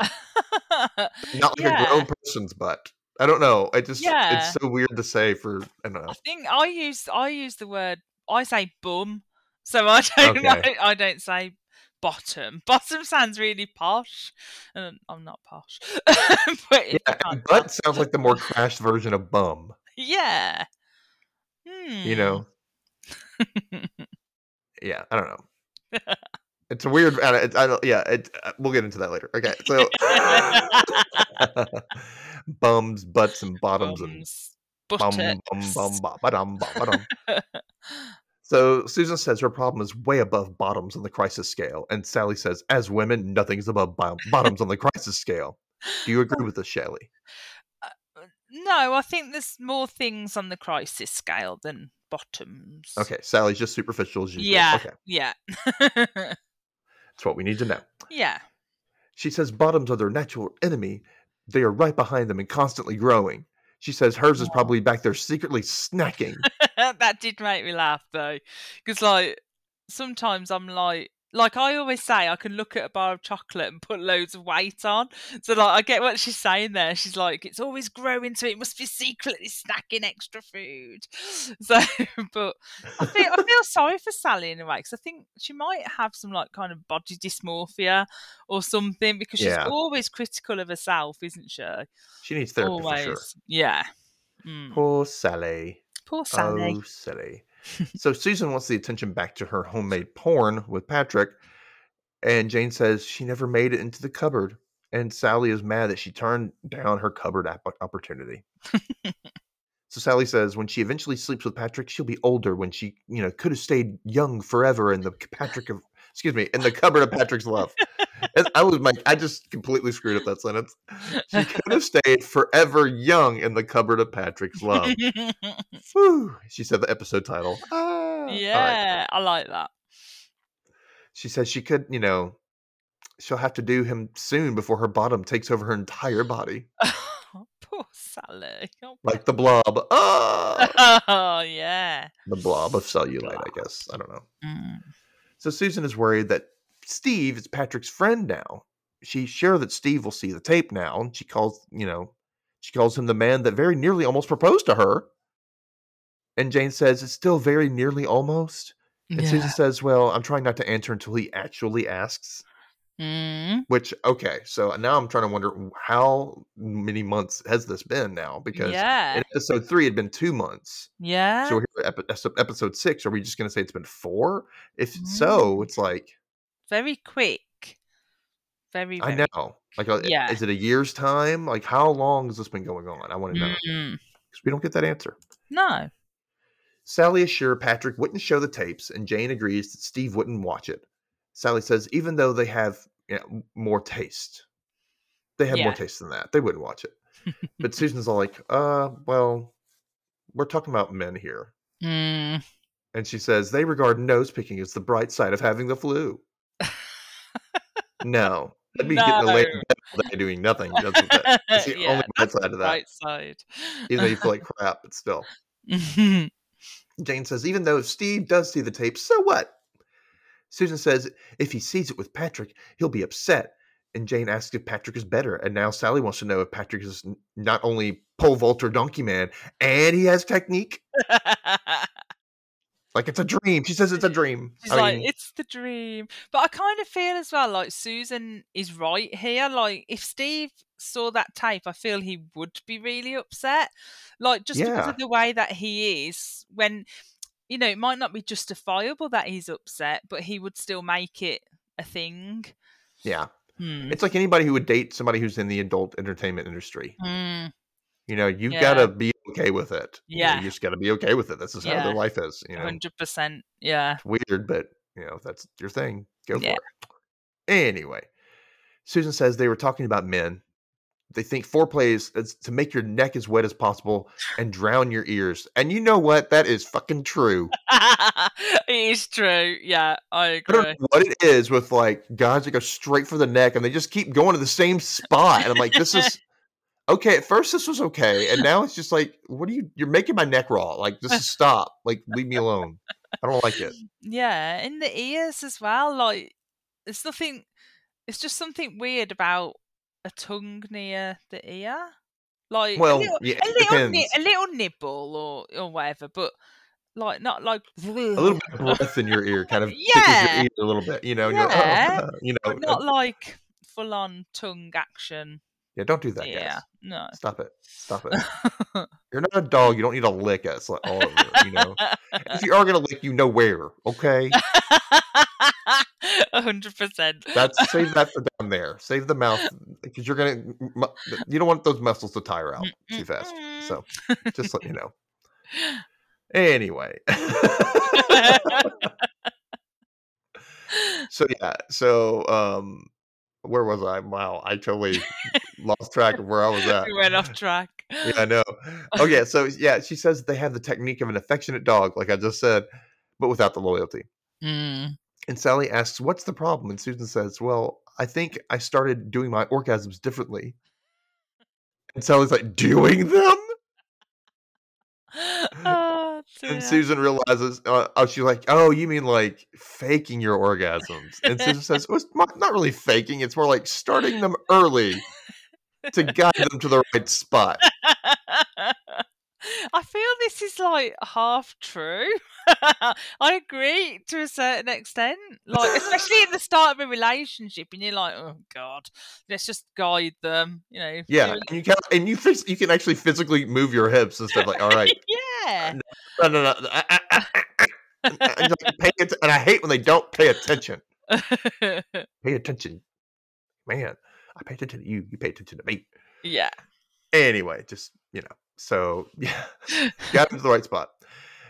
not like a grown person's butt. I don't know. I just Yeah. it's so weird to say for I don't know. I think I use I use the word I say bum, so I don't. Okay. I don't say bottom. Bottom sounds really posh, and I'm not posh. but Yeah, butt sounds like the more crashed version of bum. yeah. Hmm. You know? Yeah, I don't know. It's a weird. I, don't- I don't. Yeah, it, uh, we'll get into that later. Okay, so bums, butts, and bottoms, Bums, and bum, bum, bum, ba, ba-dum, ba, ba-dum. So Susan says her problem is way above bottoms on the crisis scale, and Sally says, as women, nothing's above bottoms on the crisis scale. Do you agree with this, Chelley? No, I think there's more things on the crisis scale than bottoms. Okay, Sally's just superficial as usual. Yeah. Okay, Yeah. that's what we need to know. yeah. She says bottoms are their natural enemy. They are right behind them and constantly growing. She says hers is probably back there secretly snacking. that did make me laugh though, because like sometimes I'm like, like I always say, I can look at a bar of chocolate and put loads of weight on. So like, I get what she's saying there. She's like, it's always growing, so it must be secretly snacking extra food. So, but I feel I feel sorry for Sally in a way because I think she might have some like kind of body dysmorphia or something because she's Yeah. always critical of herself, isn't she? She needs therapy always, for sure. yeah. Mm. Poor Sally. Poor Sally. Oh, silly. So Susan wants the attention back to her homemade porn with Patrick, and Jane says she never made it into the cupboard. And Sally is mad that she turned down her cupboard app- opportunity. so Sally says when she eventually sleeps with Patrick, she'll be older when she, you know, could have stayed young forever in the Patrick of, excuse me, in the cupboard of Patrick's love. And I was like, I just completely screwed up that sentence. She could have stayed forever young in the cupboard of Patrick's love. Whew, she said the episode title. Ah. All right. yeah, I like that. She says she could, you know, she'll have to do him soon before her bottom takes over her entire body. Poor Sally. Oh, Like the blob. Ah! oh, yeah. the blob of cellulite, I guess. I don't know. Mm. So Susan is worried that Steve is Patrick's friend now. She's sure that Steve will see the tape now. And she calls, you know, she calls him the man that very nearly almost proposed to her. And Jane says it's still very nearly almost. And Susan says, Well, I'm trying not to answer until he actually asks. Mm. Which, okay, so now I'm trying to wonder how many months has this been now? Because Yeah. in episode three, had been two months. Yeah. So we're here at epi- epi- episode six. Are we just going to say it's been four? If so, Mm. it's like, very quick. Very, I very know. Like, uh, Yeah. is it a year's time? Like, how long has this been going on? I want to know Mm. because we don't get that answer. No. Sally is sure Patrick wouldn't show the tapes, and Jane agrees that Steve wouldn't watch it. Sally says, even though they have you know, more taste, they have more taste than that. They wouldn't watch it. but Susan's all like, uh, well, we're talking about men here. Mm. And she says, they regard nose picking as the bright side of having the flu. No. That'd be getting a late No. day doing nothing. That's, that, that's the Yeah, only bright side of that. Right side. Even though you feel like crap, but still. Mhm. Jane says, even though Steve does see the tape, so what? Susan says, if he sees it with Patrick, he'll be upset. And Jane asks if Patrick is better. And now Sally wants to know if Patrick is not only pole vaulter donkey man and he has technique. Like it's a dream. She says it's a dream. She's I like, mean, it's the dream. But I kind of feel as well like Susan is right here. Like, if Steve saw that tape, I feel he would be really upset. Like, just because of the way that he is, when, you know, it might not be justifiable that he's upset, but he would still make it a thing. yeah. Hmm. It's like anybody who would date somebody who's in the adult entertainment industry. Hmm. You know, you've Yeah. got to be okay with it. You know, Yeah. You just got to be okay with it. This is how their life is. You know, 100%. Yeah. It's weird, but you know, that's your thing. Go Yeah. for it. Anyway, Susan says they were talking about men. They think foreplay is, is to make your neck as wet as possible and drown your ears. And you know what? That is fucking true. it is true. Yeah, I I don't agree. know what it is with like guys that go straight for the neck and they just keep going to the same spot. And I'm like, this is okay. At first, this was okay, and now it's just like, what are you? You're making my neck raw. Like, this is stop. Like, leave me alone. I don't like it. Yeah, in the ears as well. Like, it's nothing. It's just something weird about a tongue near the ear. Like, Well, a little, yeah, a little, ni- a little nibble or or whatever, but like not like A little bit of breath in your ear kind of tickles Yeah. your ear a little bit, you know. Yeah, oh, you know, but not like full on tongue action. Yeah. Don't do that, Yeah, guys. no. Stop it. Stop it. You're not a dog. You don't need to lick us like all over. You know. if you are gonna lick, you know where. Okay. A hundred percent. That's save that for down there. Save the mouth because you're gonna. You don't want those muscles to tire out too fast. So just let you know. Anyway. so yeah. So um, where was I? Wow, I totally lost track of where I was at. we went off track. Yeah, I know. Yeah. So yeah, she says they have the technique of an affectionate dog, like I just said, but without the loyalty. Mm. And Sally asks, "What's the problem?" And Susan says, "Well, I think I started doing my orgasms differently. And Sally's like, doing them? oh, And. Susan realizes, uh, oh, she's like, oh, you mean like faking your orgasms? And Susan says, well, it's not not really faking. It's more like starting them early to guide them to the right spot. I feel this is like half true. I agree to a certain extent. Like, especially in the start of a relationship, and you're like, oh god, let's just guide them. You know. Yeah, and you can and you you can actually physically move your hips and stuff like, all right, yeah. no, no, no, ah, ah. and, like, pay atten- and I hate when they don't pay attention. Pay attention, man. I pay attention to you. You pay attention to me. yeah. Anyway, just you know, so yeah, got into the right spot.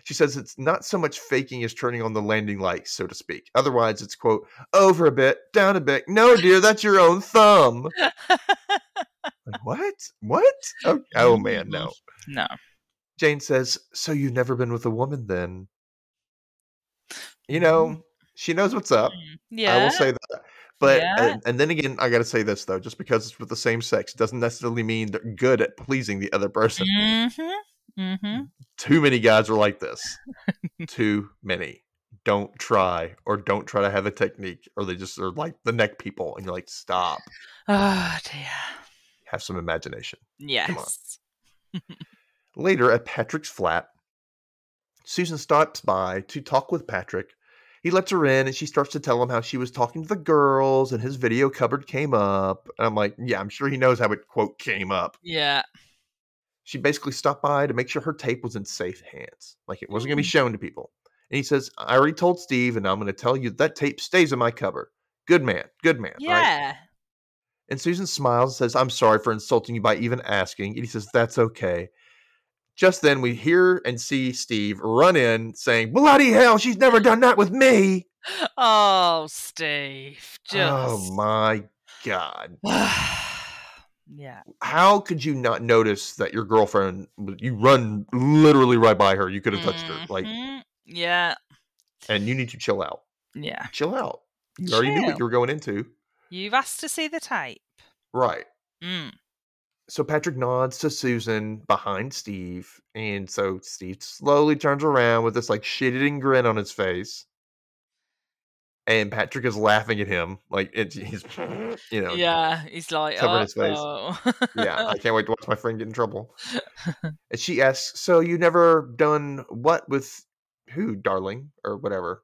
She says it's not so much faking as turning on the landing lights, so to speak. Otherwise, it's quote over a bit, down a bit. No, dear, that's your own thumb. Like, what? What? Oh, oh mm-hmm, man, mm-hmm. no. No. Jane says, "So you've never been with a woman, then?" You mm-hmm. know, she knows what's up. Yeah. I will say that. But Yeah. and, and then again, I got to say this though: just because it's with the same sex doesn't necessarily mean they're good at pleasing the other person. Mm-hmm. Mm-hmm. Too many guys are like this. Too many. Don't try, or don't try to have a technique, or they just are like the neck people, and you're like, stop. Oh dear. Have some imagination. Yes. Later at Patrick's flat, Susan stops by to talk with Patrick. He lets her in and she starts to tell him how she was talking to the girls and his video cupboard came up. And I'm like, yeah, I'm sure he knows how it, quote, came up. Yeah. She basically stopped by to make sure her tape was in safe hands, like it wasn't going to be Mm. shown to people. And he says, I already told Steve, and I'm going to tell you that tape stays in my cupboard. Good man, good man. Right? Yeah. And Susan smiles and says, I'm sorry for insulting you by even asking. And he says, That's okay. Just then, we hear and see Steve run in saying, Bloody hell, she's never done that with me. Oh, Steve. Just. Oh my God. yeah. How could you not notice that your girlfriend, you run literally right by her? You could have touched her. Like, Mhm. Yeah. and you need to chill out. Yeah. Chill out. You already knew what you were going into. You've asked to see the tape. Right. Mm. So Patrick nods to Susan behind Steve, and so Steve slowly turns around with this like shit-eating grin on his face, and Patrick is laughing at him like it's he's you know Yeah. He's like, covering oh, his face. "Uh-oh." yeah I can't wait to watch my friend get in trouble. and she asks, "So you never done what with who, darling, or whatever?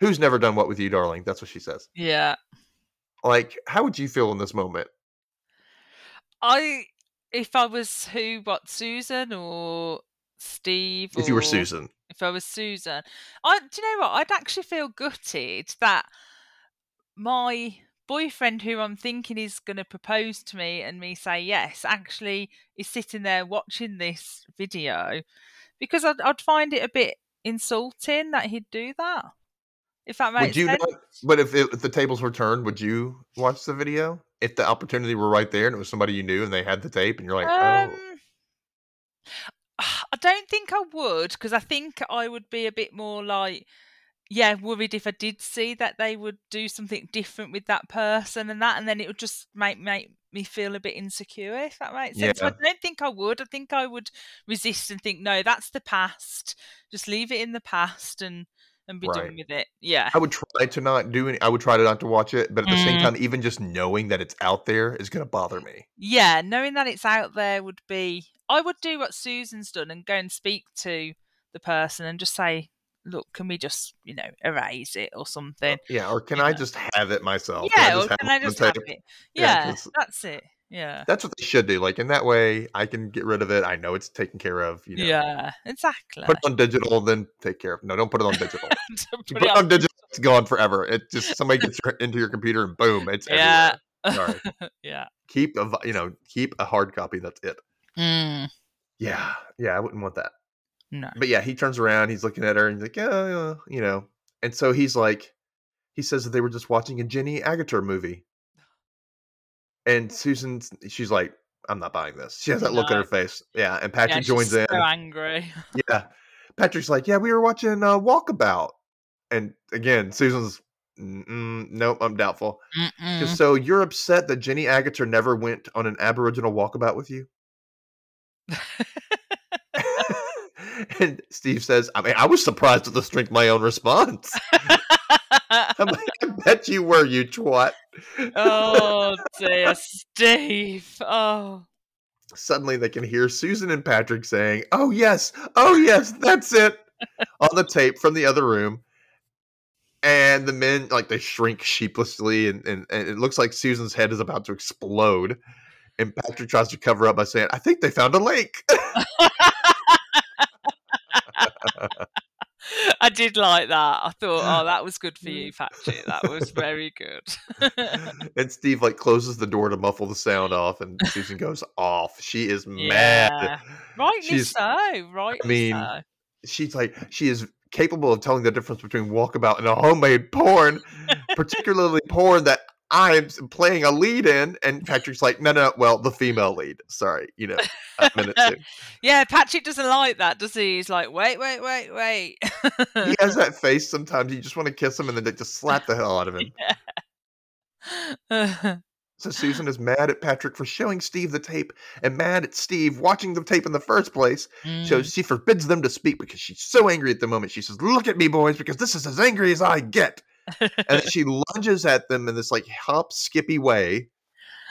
Who's never done what with you, darling?" That's what she says. yeah. Like, how would you feel in this moment? I, if I was who, what, Susan or Steve? If you were Susan, if I was Susan. I do you know what? I'd actually feel gutted that my boyfriend who I'm thinking is going to propose to me and me say yes actually is sitting there watching this video because I'd, I'd find it a bit insulting that he'd do that. If that makes would you sense. not? But if, it, if the tables were turned, would you watch the video? If the opportunity were right there and it was somebody you knew and they had the tape and you're like, oh, Um, I don't think I would because I think I would be a bit more like, yeah, worried if I did see that they would do something different with that person and that, and then it would just make make me feel a bit insecure. If that makes sense, So I don't think I would. I think I would resist and think, no, that's the past. Just leave it in the past and and be Right. done with it. Yeah, I would try to not do any. I would try to not to watch it, but at the same Mm. time, even just knowing that it's out there is going to bother me. yeah, knowing that it's out there would be. I would do what Susan's done and go and speak to the person and just say, "Look, can we just, you know, erase it or something?" Yeah, or can Yeah. I just have it myself? yeah, or have can it I just have it? Yeah, Yeah, that's it. Yeah, That's what they should do. Like in that way, I can get rid of it. I know it's taken care of. You know, yeah, exactly. put it on digital, then take care of. No, don't put it on digital. Put put it on- on digital, it's gone forever. It just somebody gets into your computer and boom, it's Yeah. everywhere. Sorry. yeah. Keep a you know keep a hard copy. That's it. Mm, Yeah, yeah, I wouldn't want that. no. But yeah, he turns around, he's looking at her, and he's like, yeah, yeah, you know. And so he's like, he says that they were just watching a Jenny Agutter movie. And Susan, she's like, I'm not buying this. She has that look on her face. Yeah, and Yeah, Patrick she's joins in. Angry. Yeah. Patrick's like, yeah, we were watching uh, Walkabout. And again, Susan's nope, I'm doubtful. So you're upset that Jenny Agutter never went on an Aboriginal walkabout with you? and Steve says, I mean, I was surprised at the strength of my own response. I'm like, I bet you were, you twat. oh dear, Steve. Oh. Suddenly they can hear Susan and Patrick saying, Oh, yes, oh, yes, that's it, on the tape from the other room. And the men, like, they shrink sheepishly, and, and, and it looks like Susan's head is about to explode. And Patrick tries to cover up by saying, I think they found a lake. I did like that. I thought, oh, that was good for you, Patrick. That was very good. and Steve, like, closes the door to muffle the sound off, and Susan goes off. She is Yeah. mad. Rightly She's- so. Rightly mean, so. she's like she is capable of telling the difference between walkabout and a homemade porn, particularly porn that I'm playing a lead in. And Patrick's like, no, no, well, the female lead. Sorry, you know, a minute two. Yeah, Patrick doesn't like that, does he? He's like, wait, wait, wait, wait. He has that face sometimes. You just want to kiss him and then they just slap the hell out of him. So Susan is mad at Patrick for showing Steve the tape and mad at Steve watching the tape in the first place. So Mm. she forbids them to speak because she's so angry at the moment. She says, Look at me, boys, because this is as angry as I get. And then she lunges at them in this like hop skippy way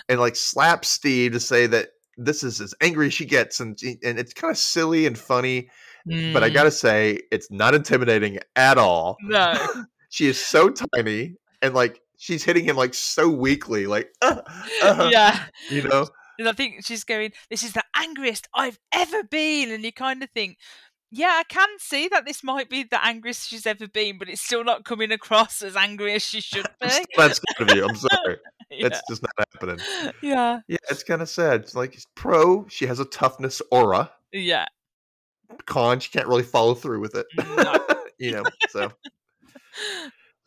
and like slaps Steve to say that this is as angry as she gets. And, and it's kind of silly and funny, but I Mm. gotta say, it's not intimidating at all. No. She is so tiny and like she's hitting him like so weakly, like, uh, uh, yeah. you know? And I think she's going, This is the angriest I've ever been. And you kind of think, Yeah, I can see that this might be the angriest she's ever been, but it's still not coming across as angry as she should be. That's good of you. I'm sorry. yeah. It's just not happening. yeah. Yeah, it's kind of sad. It's like pro, she has a toughness aura. Yeah. Con, she can't really follow through with it. No. you know, so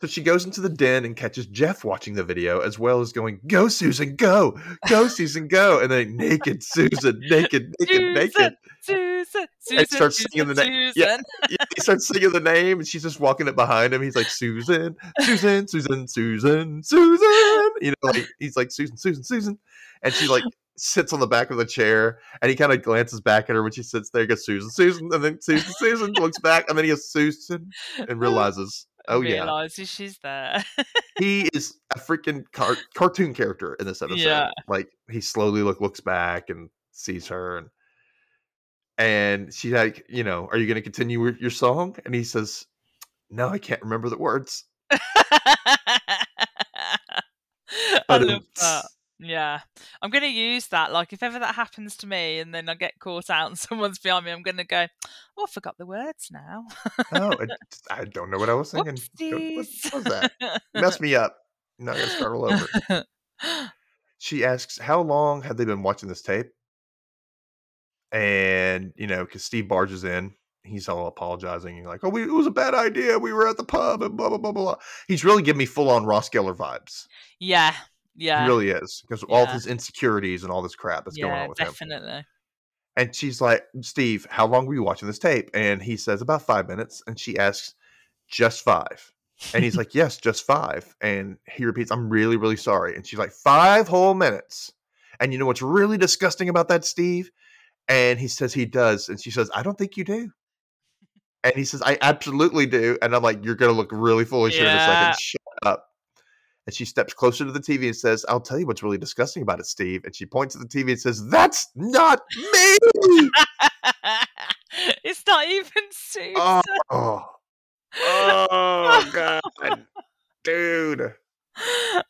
so she goes into the den and catches Jeff watching the video, as well as going, "Go, Susan, go, go, Susan, go!" And then naked Susan, naked, naked, naked. Susan, Susan, starts Susan, singing the na- yeah. Susan. Yeah, he starts singing the name, and she's just walking it behind him. He's like, "Susan, Susan, Susan, Susan, Susan." You know, like he's like, "Susan, Susan, Susan," and she like sits on the back of the chair, and he kind of glances back at her when she sits there. He goes, "Susan, Susan," and then Susan, Susan looks back, and then he goes, "Susan," and realizes, "Oh yeah." She's there. he is a freaking car- cartoon character in this episode. Yeah. Like he slowly look looks back and sees her and and she's like, you know, are you going to continue your song? And he says, no, I can't remember the words. I love that. Yeah. I'm going to use that. Like, if ever that happens to me and then I get caught out and someone's behind me, I'm going to go, oh, I forgot the words now. Oh, I, I don't know what I was singing. What was that? Mess me up. Now I got to start all over. She asks, how long have they been watching this tape? And, you know, because Steve barges in, he's all apologizing. And like, oh, we, it was a bad idea. We were at the pub and blah, blah, blah, blah. He's really giving me full on Ross Geller vibes. yeah. Yeah. He really is. Because of all of his insecurities and all this crap that's going on with him. definitely. And she's like, Steve, how long were you watching this tape? And he says, about five minutes. And she asks, just five. And he's like, yes, just five. And he repeats, I'm really, really sorry. And she's like, five whole minutes. And you know what's really disgusting about that, Steve? And he says he does. And she says, I don't think you do. And he says, I absolutely do. And I'm like, you're going to look really foolish here in a Yeah. second. Shut up. And she steps closer to the TV and says, I'll tell you what's really disgusting about it, Steve. And she points at the TV and says, That's not me. it's not even Susan. oh, oh, God. Dude.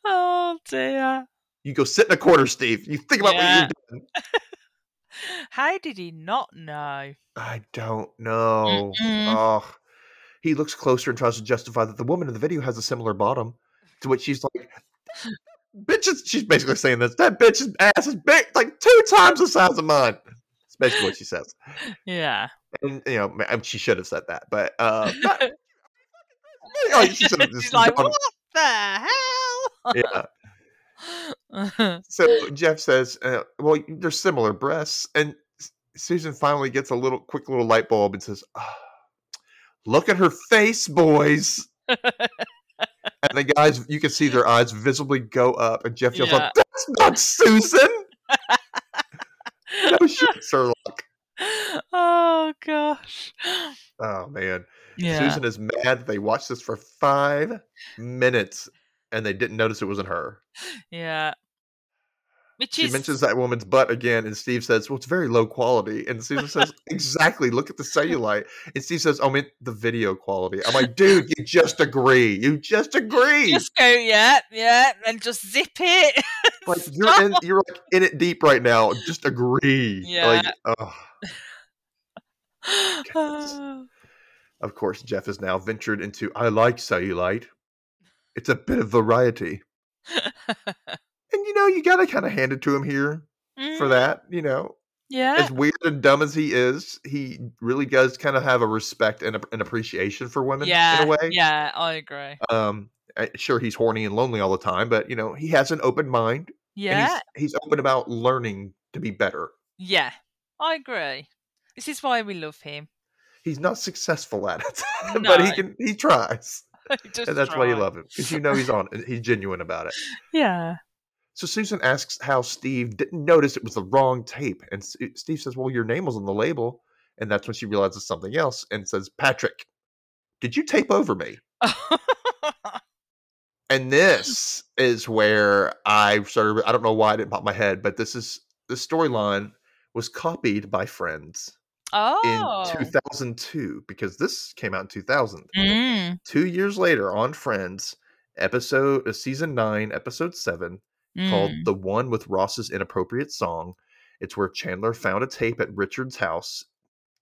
oh dear. You go sit in a corner, Steve. You think about Yeah. what you're doing. How did he not know? I don't know. Mm-mm. Oh, he looks closer and tries to justify that the woman in the video has a similar bottom. To which she's like, "Bitch, is-" she's basically saying this. That bitch's ass is big, like two times the size of mine." That's basically what she says. Yeah. And you know, ma- she should have said that, but uh, not- oh, she should have just She's like, what the hell? yeah. So Jeff says, uh, "Well, they're similar breasts," and Susan finally gets a little quick little light bulb and says, "Ah, "Look at her face, boys." and the guys, you can see their eyes visibly go up, and Jeff yells Yeah. out, "That's not Susan!" no shit, Sherlock. oh gosh. Oh man, Yeah. Susan is mad. They watched this for five minutes, and they didn't notice it wasn't her. Yeah. Which She is mentions that woman's butt again, and Steve says, "Well, it's very low quality." And Susan says, "Exactly. Look at the cellulite." And Steve says, "Oh, I mean the video quality." I'm like, "Dude, you just agree. You just agree. just go, yeah, yeah, and just zip it. like you're in, you're like in it deep right now. Just agree." Yeah. Like, oh. Of course, Jeff has now ventured into I like cellulite. It's a bit of variety. And you know, you gotta kind of hand it to him here for Mm, that. You know, Yeah. as weird and dumb as he is, he really does kind of have a respect and a, an appreciation for women Yeah. in a way. Yeah, I agree. Um, sure, he's horny and lonely all the time, but you know, he has an open mind. and Yeah. he's, he's open about learning to be better. Yeah. I agree. This is why we love him. He's not successful at it, but he can. He tries, Just and that's why you love him because you know he's on. He's genuine about it. Yeah. So Susan asks how Steve didn't notice it was the wrong tape, and Steve says, "Well, your name was on the label," and that's when she realizes something else and says, "Patrick, did you tape over me?" And this is where I started. I don't know why I didn't pop my head, but this is the storyline was copied by Friends oh. in 2002 because this came out in 2000. Mm, Two years later, on Friends, episode uh, season nine, episode seven, called mm. "The One with Ross's Inappropriate Song." It's where Chandler found a tape at Richard's house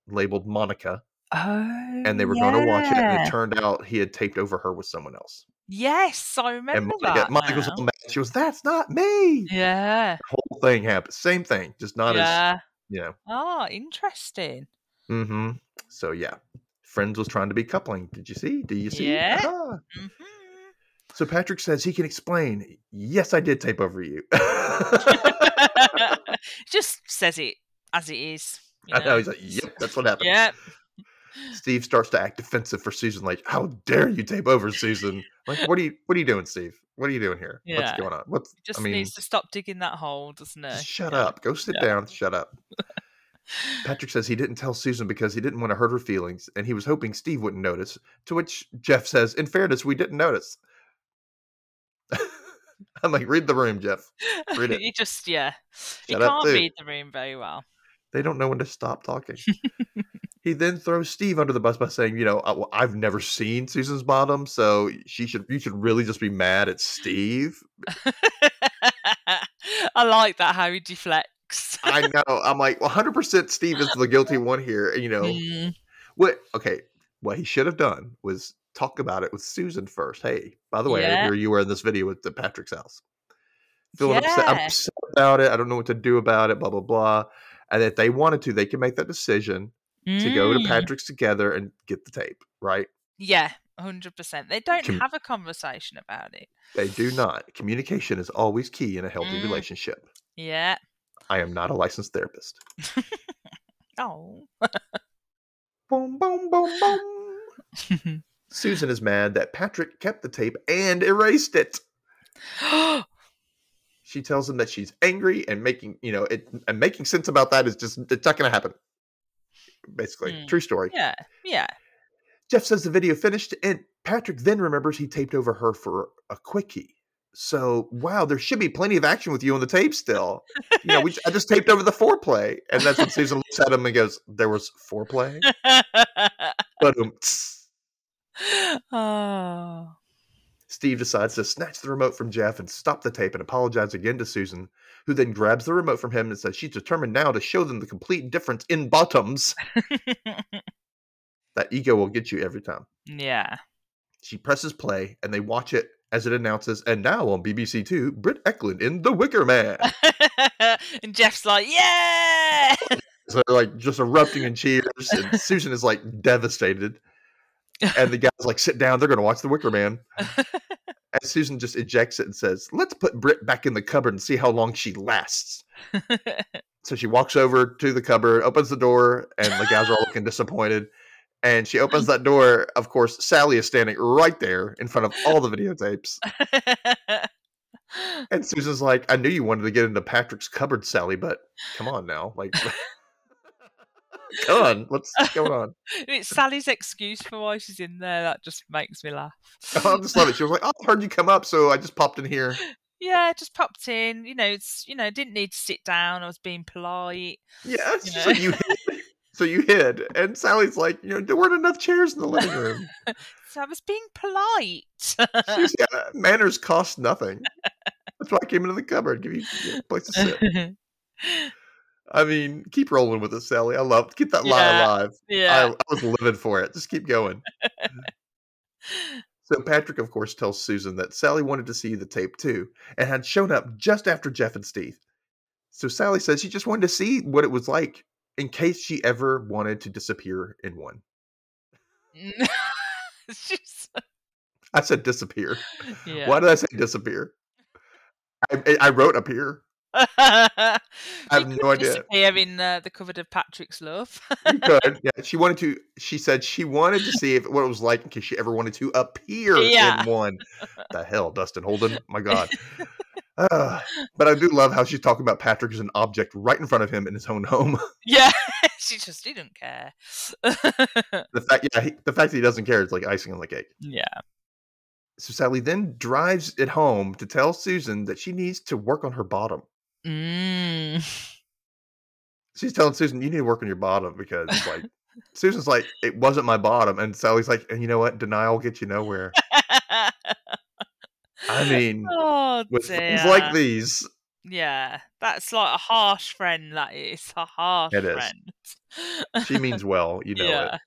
labeled Monica, Oh, and they were going to watch it, and it turned out he had taped over her with someone else. Yes, I And remember Monica, that. Monica was all mad. She was, "That's not me." Yeah. whole thing happened. Same thing, just not as yeah. you know. Oh, interesting. Mm-hmm. So yeah, Friends was trying to be coupling. Did you see? Do you see? Yeah. Aha. So Patrick says he can explain. Yes, I did tape over you. Just says it as it is. you I know. He's like, "Yep, that's what happened." Yeah. Steve starts to act defensive for Susan, like, "How dare you tape over Susan?" Like, what are you? What are you doing, Steve? What are you doing here? Yeah. What's going on? What's? Just I mean, needs to stop digging that hole, doesn't it? shut Yeah. up. Go sit Yeah. down. Shut up. Patrick says he didn't tell Susan because he didn't want to hurt her feelings, and he was hoping Steve wouldn't notice. To which Jeff says, "In fairness, we didn't notice." I'm like, read the room, Jeff. Read it. you just yeah. you Shut up, can't read the room very well. They don't know when to stop talking. he then throws Steve under the bus by saying, "You know, I, I've never seen Susan's bottom, so she should you should really just be mad at Steve." I like that how he deflects. I know. I'm like, 100 percent Steve is the guilty one here. You know Mm, what? Okay, what he should have done was talk about it with Susan first. Hey, by the way, Yeah. here you were in this video at the Patrick's house. Feeling upset, I'm Yeah. upset about it. I don't know what to do about it. Blah blah blah. And if they wanted to, they can make that decision to go to mm. Patrick's together and get the tape. Right? Yeah, hundred percent. They don't Com- have a conversation about it. They do not. Communication is always key in a healthy Mm. relationship. Yeah. I am not a licensed therapist. Oh. Boom, boom, boom, boom. Susan is mad that Patrick kept the tape and erased it. She tells him that she's angry and making, you know, it and making sense about that is just it's not going to happen. Basically, Hmm. true story. yeah. Yeah. Jeff says the video finished, and Patrick then remembers he taped over her for a quickie. So, wow, there should be plenty of action with you on the tape still. You know, we, I just taped over the foreplay, and that's when Susan looks at him and goes, "There was foreplay." But um, oh. Steve decides to snatch the remote from Jeff and stop the tape and apologize again to Susan, who then grabs the remote from him and says she's determined now to show them the complete difference in bottoms. That ego will get you every time. yeah. She presses play and they watch it as it announces, and now on BBC Two, Britt Ekland in The Wicker Man. and Jeff's like, yeah. so like just erupting in cheers, and Susan is like devastated. And the guys like sit down, they're gonna watch The Wicker Man. And Susan just ejects it and says, Let's put Britt back in the cupboard and see how long she lasts. So she walks over to the cupboard, opens the door, and the guys are all looking disappointed. And she opens that door. Of course, Sally is standing right there in front of all the videotapes. And Susan's like, I knew you wanted to get into Patrick's cupboard, Sally, but come on now. Like, come on. What's going on? it's Sally's excuse for why she's in there. That just makes me laugh. I just love it. She was like, oh, I heard you come up, so I just popped in here. Yeah, just popped in. You know, it's you know, didn't need to sit down. I was being polite. Yeah. You So you hid. So you hid. And Sally's like, you know, there weren't enough chairs in the living room. So I was being polite. Yeah, manners cost nothing. That's why I came into the cupboard, give you, give you a place to sit. I mean, keep rolling with it, Sally. I love keep that lie alive. Yeah. I was living for it. Just keep going. So Patrick, of course, tells Susan that Sally wanted to see the tape too, and had shown up just after Jeff and Steve. So Sally says she just wanted to see what it was like in case she ever wanted to disappear in one. She's- I said disappear. yeah. Why did I say disappear? I, I- I wrote appear. I have no idea. Disappear in uh, the cupboard of Patrick's love. You could. Yeah, she wanted to. She said she wanted to see if what it was like in case she ever wanted to appear Yeah. in one. The hell, Dustin Holden? My God. Uh, but I do love how she's talking about Patrick as an object right in front of him in his own home. yeah, she just didn't care. the fact, yeah, he, the fact that he doesn't care is like icing on the cake. yeah. So Sally then drives it home to tell Susan that she needs to work on her bottom. Mm. She's telling Susan, "You need to work on your bottom because like." Susan's like, it wasn't my bottom, and Sally's like, and you know what? Denial gets you nowhere. I mean, oh, with dear. things like these, Yeah, that's like a harsh friend. That is a harsh It is. friend. she means well, you know yeah. it.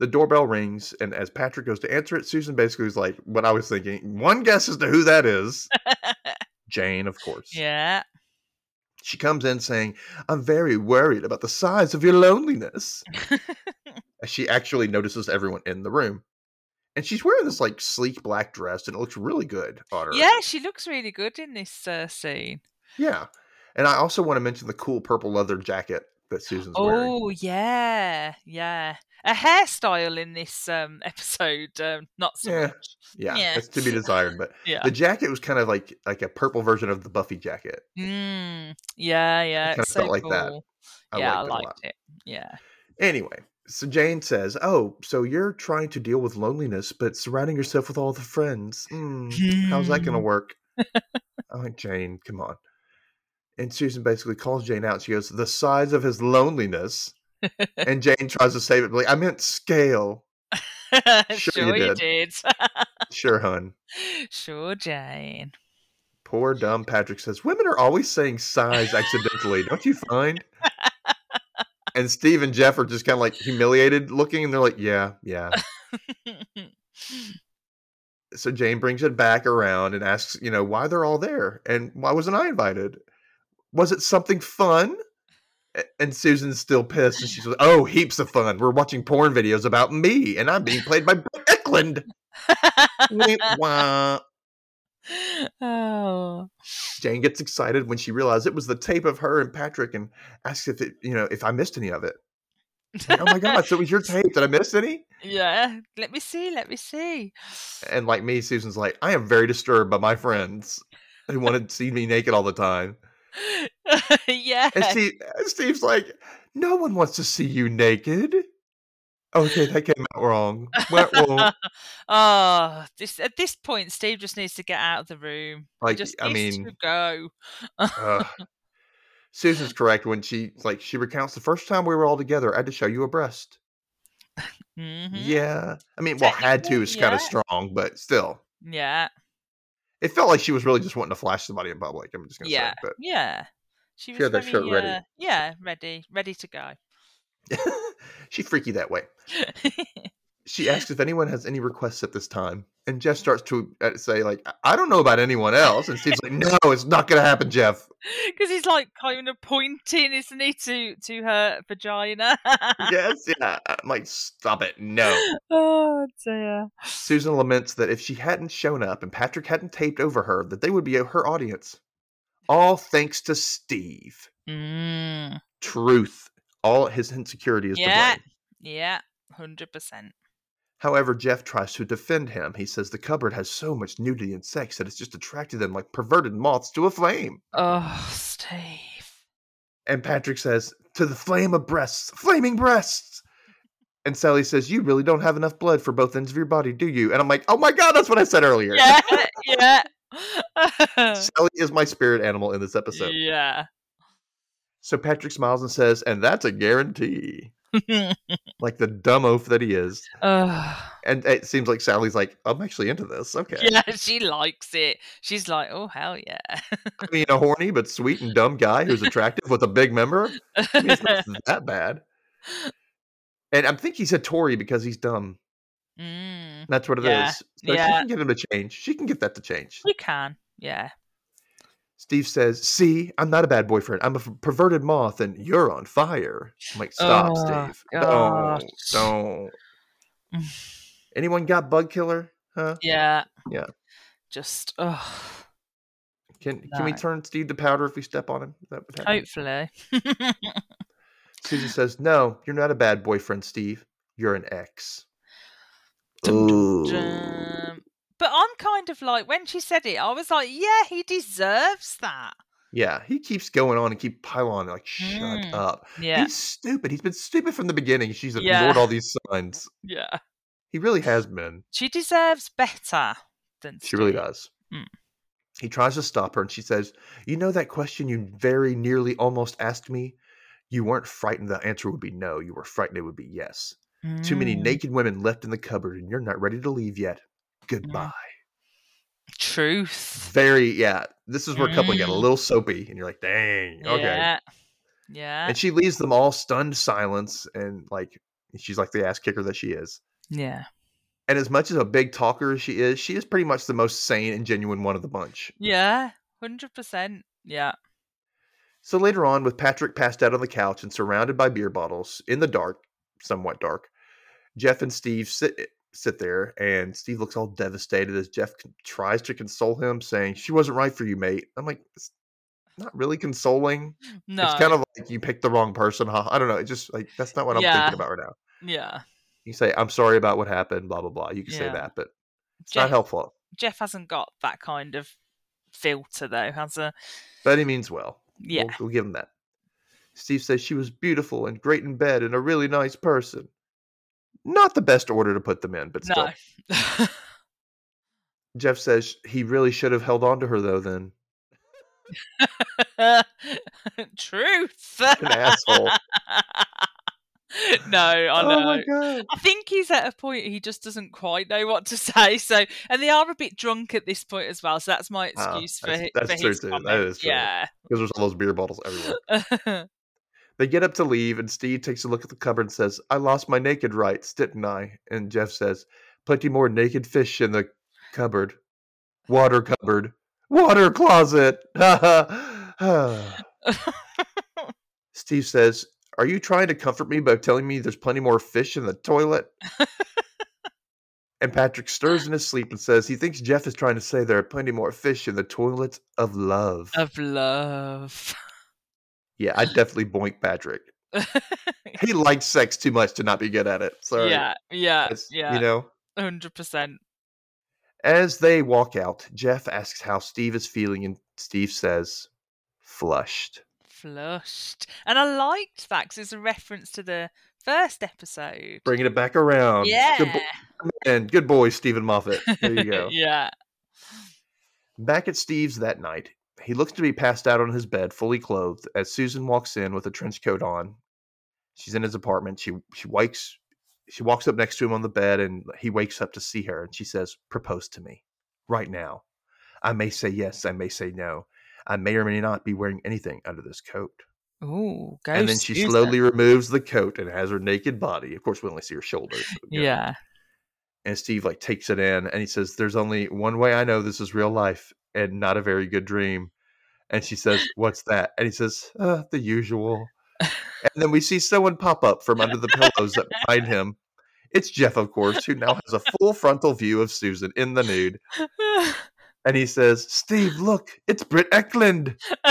The doorbell rings, and as Patrick goes to answer it, Susan basically is like, what I was thinking. One guess as to who that is. Jane, of course. yeah. She comes in saying, I'm very worried about the size of your loneliness. She actually notices everyone in the room. And she's wearing this like sleek black dress, and it looks really good on her. yeah, she looks really good in this uh, scene. Yeah. And I also want to mention the cool purple leather jacket that Susan's wearing. Oh yeah, yeah. A hairstyle in this um, episode, um, not so Yeah. much. Yeah, Yeah. it's to be desired. But Yeah. the jacket was kind of like like a purple version of the Buffy jacket. Mm, yeah, yeah. kinda so felt like cool. that. I yeah, liked I it liked it. Yeah. Anyway, so Jane says, "Oh, so you're trying to deal with loneliness, but surrounding yourself with all the friends. Hmm, how's that going to Hmm. work?" I'm like, Jane, come on. And Susan basically calls Jane out. She goes, "The size of his loneliness." and Jane tries to save it, like, "I meant scale." Sure sure, you did. did. Sure, hun. sure, Jane. Poor dumb Patrick says, Women are always saying size accidentally, don't you find? and Steve and Jeff are just kind of like humiliated looking, and they're like, Yeah, yeah. So Jane brings it back around and asks, you know, why they're all there and why wasn't I invited? Was it something fun? And Susan's still pissed, and she's like, "Oh, heaps of fun. We're watching porn videos about me, and I'm being played by Brett Ekland." Oh. Jane gets excited when she realizes it was the tape of her and Patrick, and asks if it, you know, if I missed any of it. Like, oh my god! So it was your tape? Did I miss any? Yeah. Let me see. Let me see. And like me, Susan's like, I am very disturbed by my friends who wanted to see me naked all the time. Yeah. And Steve, Steve's like, no one wants to see you naked. Okay, that came out wrong. Well, well, oh, this at this point, Steve just needs to get out of the room. Like, just I mean- go. uh, Susan's correct when she like she recounts the first time we were all together. I had to show you a breast. Mhm. Yeah, I mean, well, had to is kind of strong, but still, Yeah. It felt like she was really just wanting to flash somebody in public. I'm just gonna Yeah. say, but Yeah. She was She had that very, shirt ready. uh, yeah, ready, ready to go. she's freaky that way. She asks if anyone has any requests at this time, and Jeff starts to uh, say like, "I- "I don't know about anyone else," and Steve's like, "No, it's not going to happen, Jeff." Because he's like kind of pointing, isn't he, to to her vagina? yes, yeah. I'm like, "Stop it, no." oh dear. Susan laments that if she hadn't shown up and Patrick hadn't taped over her, that they would be her audience. All thanks to Steve. Mm, Truth. All his insecurity is Yeah. to blame. yeah. hundred percent. However, Jeff tries to defend him. He says the cupboard has so much nudity and sex that it's just attracted them like perverted moths to a flame. Oh, Steve. And Patrick says, To the flame of breasts, flaming breasts. And Sally says, You really don't have enough blood for both ends of your body, do you? And I'm like, Oh my God, that's what I said earlier. Yeah, yeah. Sally is my spirit animal in this episode. yeah. So Patrick smiles and says, And that's a guarantee. Like the dumb oaf that he is. Ugh. And it seems like Sally's like, I'm actually into this. Okay. yeah, she likes it. She's like, oh hell yeah. I mean, a horny but sweet and dumb guy who's attractive with a big member. I mean, not that bad. And I think he's a Tory because he's dumb. mm, That's what it is. Yeah, So she can get him to change. She can get that to change. you can. Yeah. Steve says, See, I'm not a bad boyfriend. I'm a perverted moth and you're on fire. I'm like, Stop, Oh, Steve. gosh. Don't. Don't. Anyone got bug killer? Huh? Yeah. Yeah. Just oh Can can we turn Steve to powder if we step on him? That happens? hopefully. Susie says, No, you're not a bad boyfriend, Steve. You're an ex. Dum, dum, Ooh. But I'm kind of like when she said it, I was like, yeah, he deserves that. Yeah, he keeps going on and keep piling on like shut Mm. up. Yeah. He's stupid. He's been stupid from the beginning. She's Yeah. ignored all these signs. Yeah. He really has been. She deserves better than She really does. Mm. He tries to stop her and she says, You know that question you very nearly almost asked me? You weren't frightened the answer would be no. You were frightened it would be yes. Too many Mm, naked women left in the cupboard and you're not ready to leave yet. Goodbye. Truth. Very, yeah. This is where coupling got a Mm. little soapy and you're like, Dang, okay. Yeah. Yeah. And she leaves them all stunned silence and like, she's like the ass kicker that she is. yeah. And as much as a big talker as she is, she is pretty much the most sane and genuine one of the bunch. Yeah. Hundred percent. Yeah. So later on, with Patrick passed out on the couch and surrounded by beer bottles in the dark, somewhat dark, Jeff and Steve sit sit there, and Steve looks all devastated as Jeff tries to console him, saying, "She wasn't right for you, mate." I'm like, it's not really consoling. No. It's kind of like you picked the wrong person, huh? I don't know. It's just like that's not what I'm Yeah. thinking about right now. yeah. You say, "I'm sorry about what happened," blah blah blah. You can say that, but it's Jeff, not helpful. Jeff hasn't got that kind of filter though, has a But he means well. yeah. We'll, we'll give him that. Steve says she was beautiful and great in bed and a really nice person. Not the best order to put them in, but still. no. Jeff says he really should have held on to her though. Then Truth. an asshole. no, I oh know. my god! I think he's at a point he just doesn't quite know what to say. So, and they are a bit drunk at this point as well. So that's my Ah, excuse for, that's- that's for true his too. Comment. is true. Yeah. Because there's all those beer bottles everywhere. They get up to leave, and Steve takes a look at the cupboard and says, "I lost my naked rights, didn't I?" And Jeff says, "Plenty more naked fish in the cupboard, water cupboard, water closet." Steve says, Are you trying to comfort me by telling me there's plenty more fish in the toilet? and Patrick stirs in his sleep and says he thinks Jeff is trying to say there are plenty more fish in the toilet of love. of love. Yeah, I definitely boink Patrick. He likes sex too much to not be good at it. Sorry. yeah, yeah, yeah. You know? hundred percent. As they walk out, Jeff asks how Steve is feeling, and Steve says, flushed. Flushed, and I liked that because it's a reference to the first episode. Bringing it back around. yeah, Good, bo- and good boy, Steven Moffat. There you go. yeah, Back at Steve's that night, he looks to be passed out on his bed, fully clothed, as Susan walks in with a trench coat on. She's in his apartment. She she wakes she walks up next to him on the bed and he wakes up to see her and she says, Propose to me. Right now. I may say yes, I may say no. I may or may not be wearing anything under this coat. Ooh, go and then she Susan. slowly removes the coat and has her naked body. Of course, we only see her shoulders. know. Yeah. And Steve like takes it in and he says, There's only one way I know this is real life and not a very good dream. And she says, What's that? And he says, uh, the usual. and then we see someone pop up from under the pillows that behind him. It's Jeff, of course, who now has a full frontal view of Susan in the nude. And he says, Steve, look, it's Britt Ekland.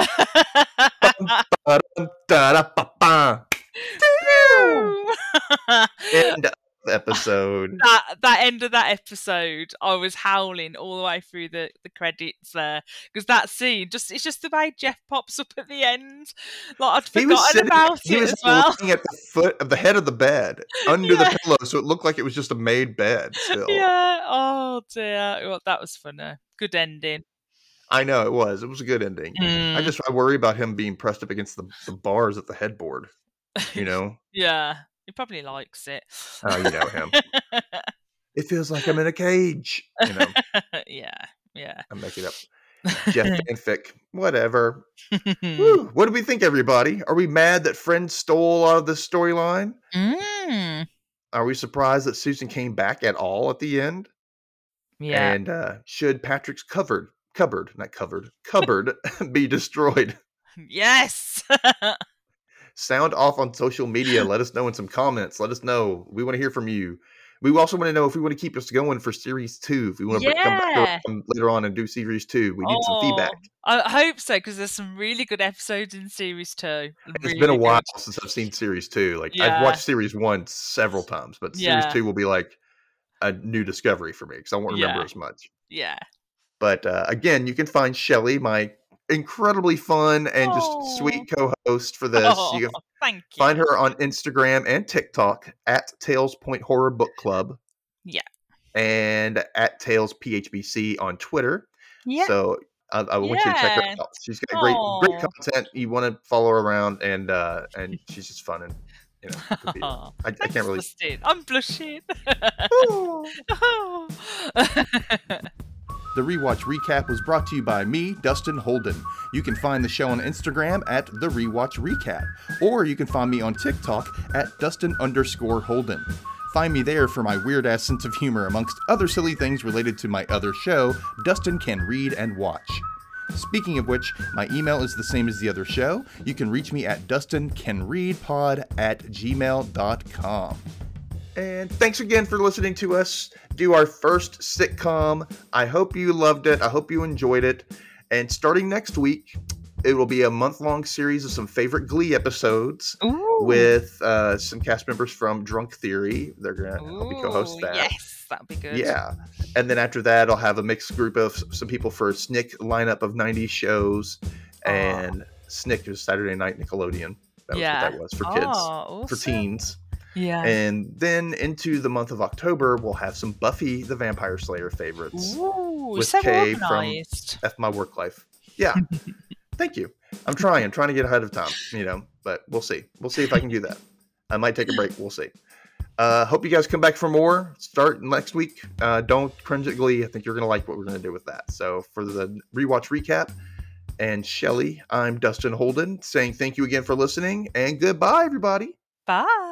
And episode. that that end of that episode, I was howling all the way through the, the credits there because that scene just it's just the way Jeff pops up at the end. Like I'd forgotten sitting, about he it was as well. looking at the foot of the head of the bed under Yeah. the pillow, so it looked like it was just a made bed. Still, Yeah. Oh dear. Well, that was funny. Good ending. I know it was. It was a good ending. I Mm, just I worry about him being pressed up against the, the bars at the headboard. You know, yeah. He probably likes it. oh, you know him. It feels like I'm in a cage. You know, yeah. Yeah. I'm making up. Jeff fanfic, whatever. Woo. What do we think, everybody? Are we mad that Friends stole out of this storyline? Mm. Are we surprised that Susan came back at all at the end? Yeah. And uh, should Patrick's covered, cupboard, not covered, cupboard be destroyed? yes. Sound off on social media. Let us know in some comments. Let us know. We want to hear from you. We also want to know if we want to keep us going for series two. If we want to come back later on and do series two, we need some feedback. Oh, I hope so because there's some really good episodes in series two. It's Really been a while good. since I've seen series two. Like Yeah. I've watched series one several times, but series Yeah. two will be like a new discovery for me because I won't remember Yeah. as much. Yeah. But uh, again, you can find Chelley, my incredibly fun and just sweet co-host for this. Oh, You can thank you. find her on Instagram and TikTok at Tales Point Horror Book Club. Yeah. And at Tales PHBC on Twitter. Yeah. So I, I want you to check her out. She's got great, great content. You want to follow her around, and uh, and she's just fun and you know. be- I, I can't really. I'm blushing. The Rewatch Recap was brought to you by me, Dustin Holden. You can find the show on Instagram at The Rewatch Recap, or you can find me on TikTok at Dustin underscore Holden. Find me there for my weird ass sense of humor, amongst other silly things related to my other show, Dustin Can Read and Watch. Speaking of which, my email is the same as the other show. You can reach me at dustincanreadpod at gmail.com. And thanks again for listening to us do our first sitcom. I hope you loved it. I hope you enjoyed it. And starting next week, it will be a month long series of some favorite Glee episodes Ooh. with uh, some cast members from Drunk Theory. They're going to help me co host that. Yes, that'll be good. Yeah. And then after that, I'll have a mixed group of some people for a Snick lineup of 90s shows. And Snick is Saturday Night Nickelodeon. That was Yeah. what that was for kids, Oh, for teens. Yeah. And then into the month of October, we'll have some Buffy the Vampire Slayer favorites. Ooh, with so Kay from- organised. F my work life. Yeah. Thank you. I'm trying. I'm trying to get ahead of time, you know, but we'll see. We'll see if I can do that. I might take a break. We'll see. Uh, hope you guys come back for more. Start next week. Uh, don't cringe at Glee. I think you're going to like what we're going to do with that. So for the rewatch recap and Chelley, I'm Dustin Holden saying thank you again for listening and goodbye, everybody. Bye.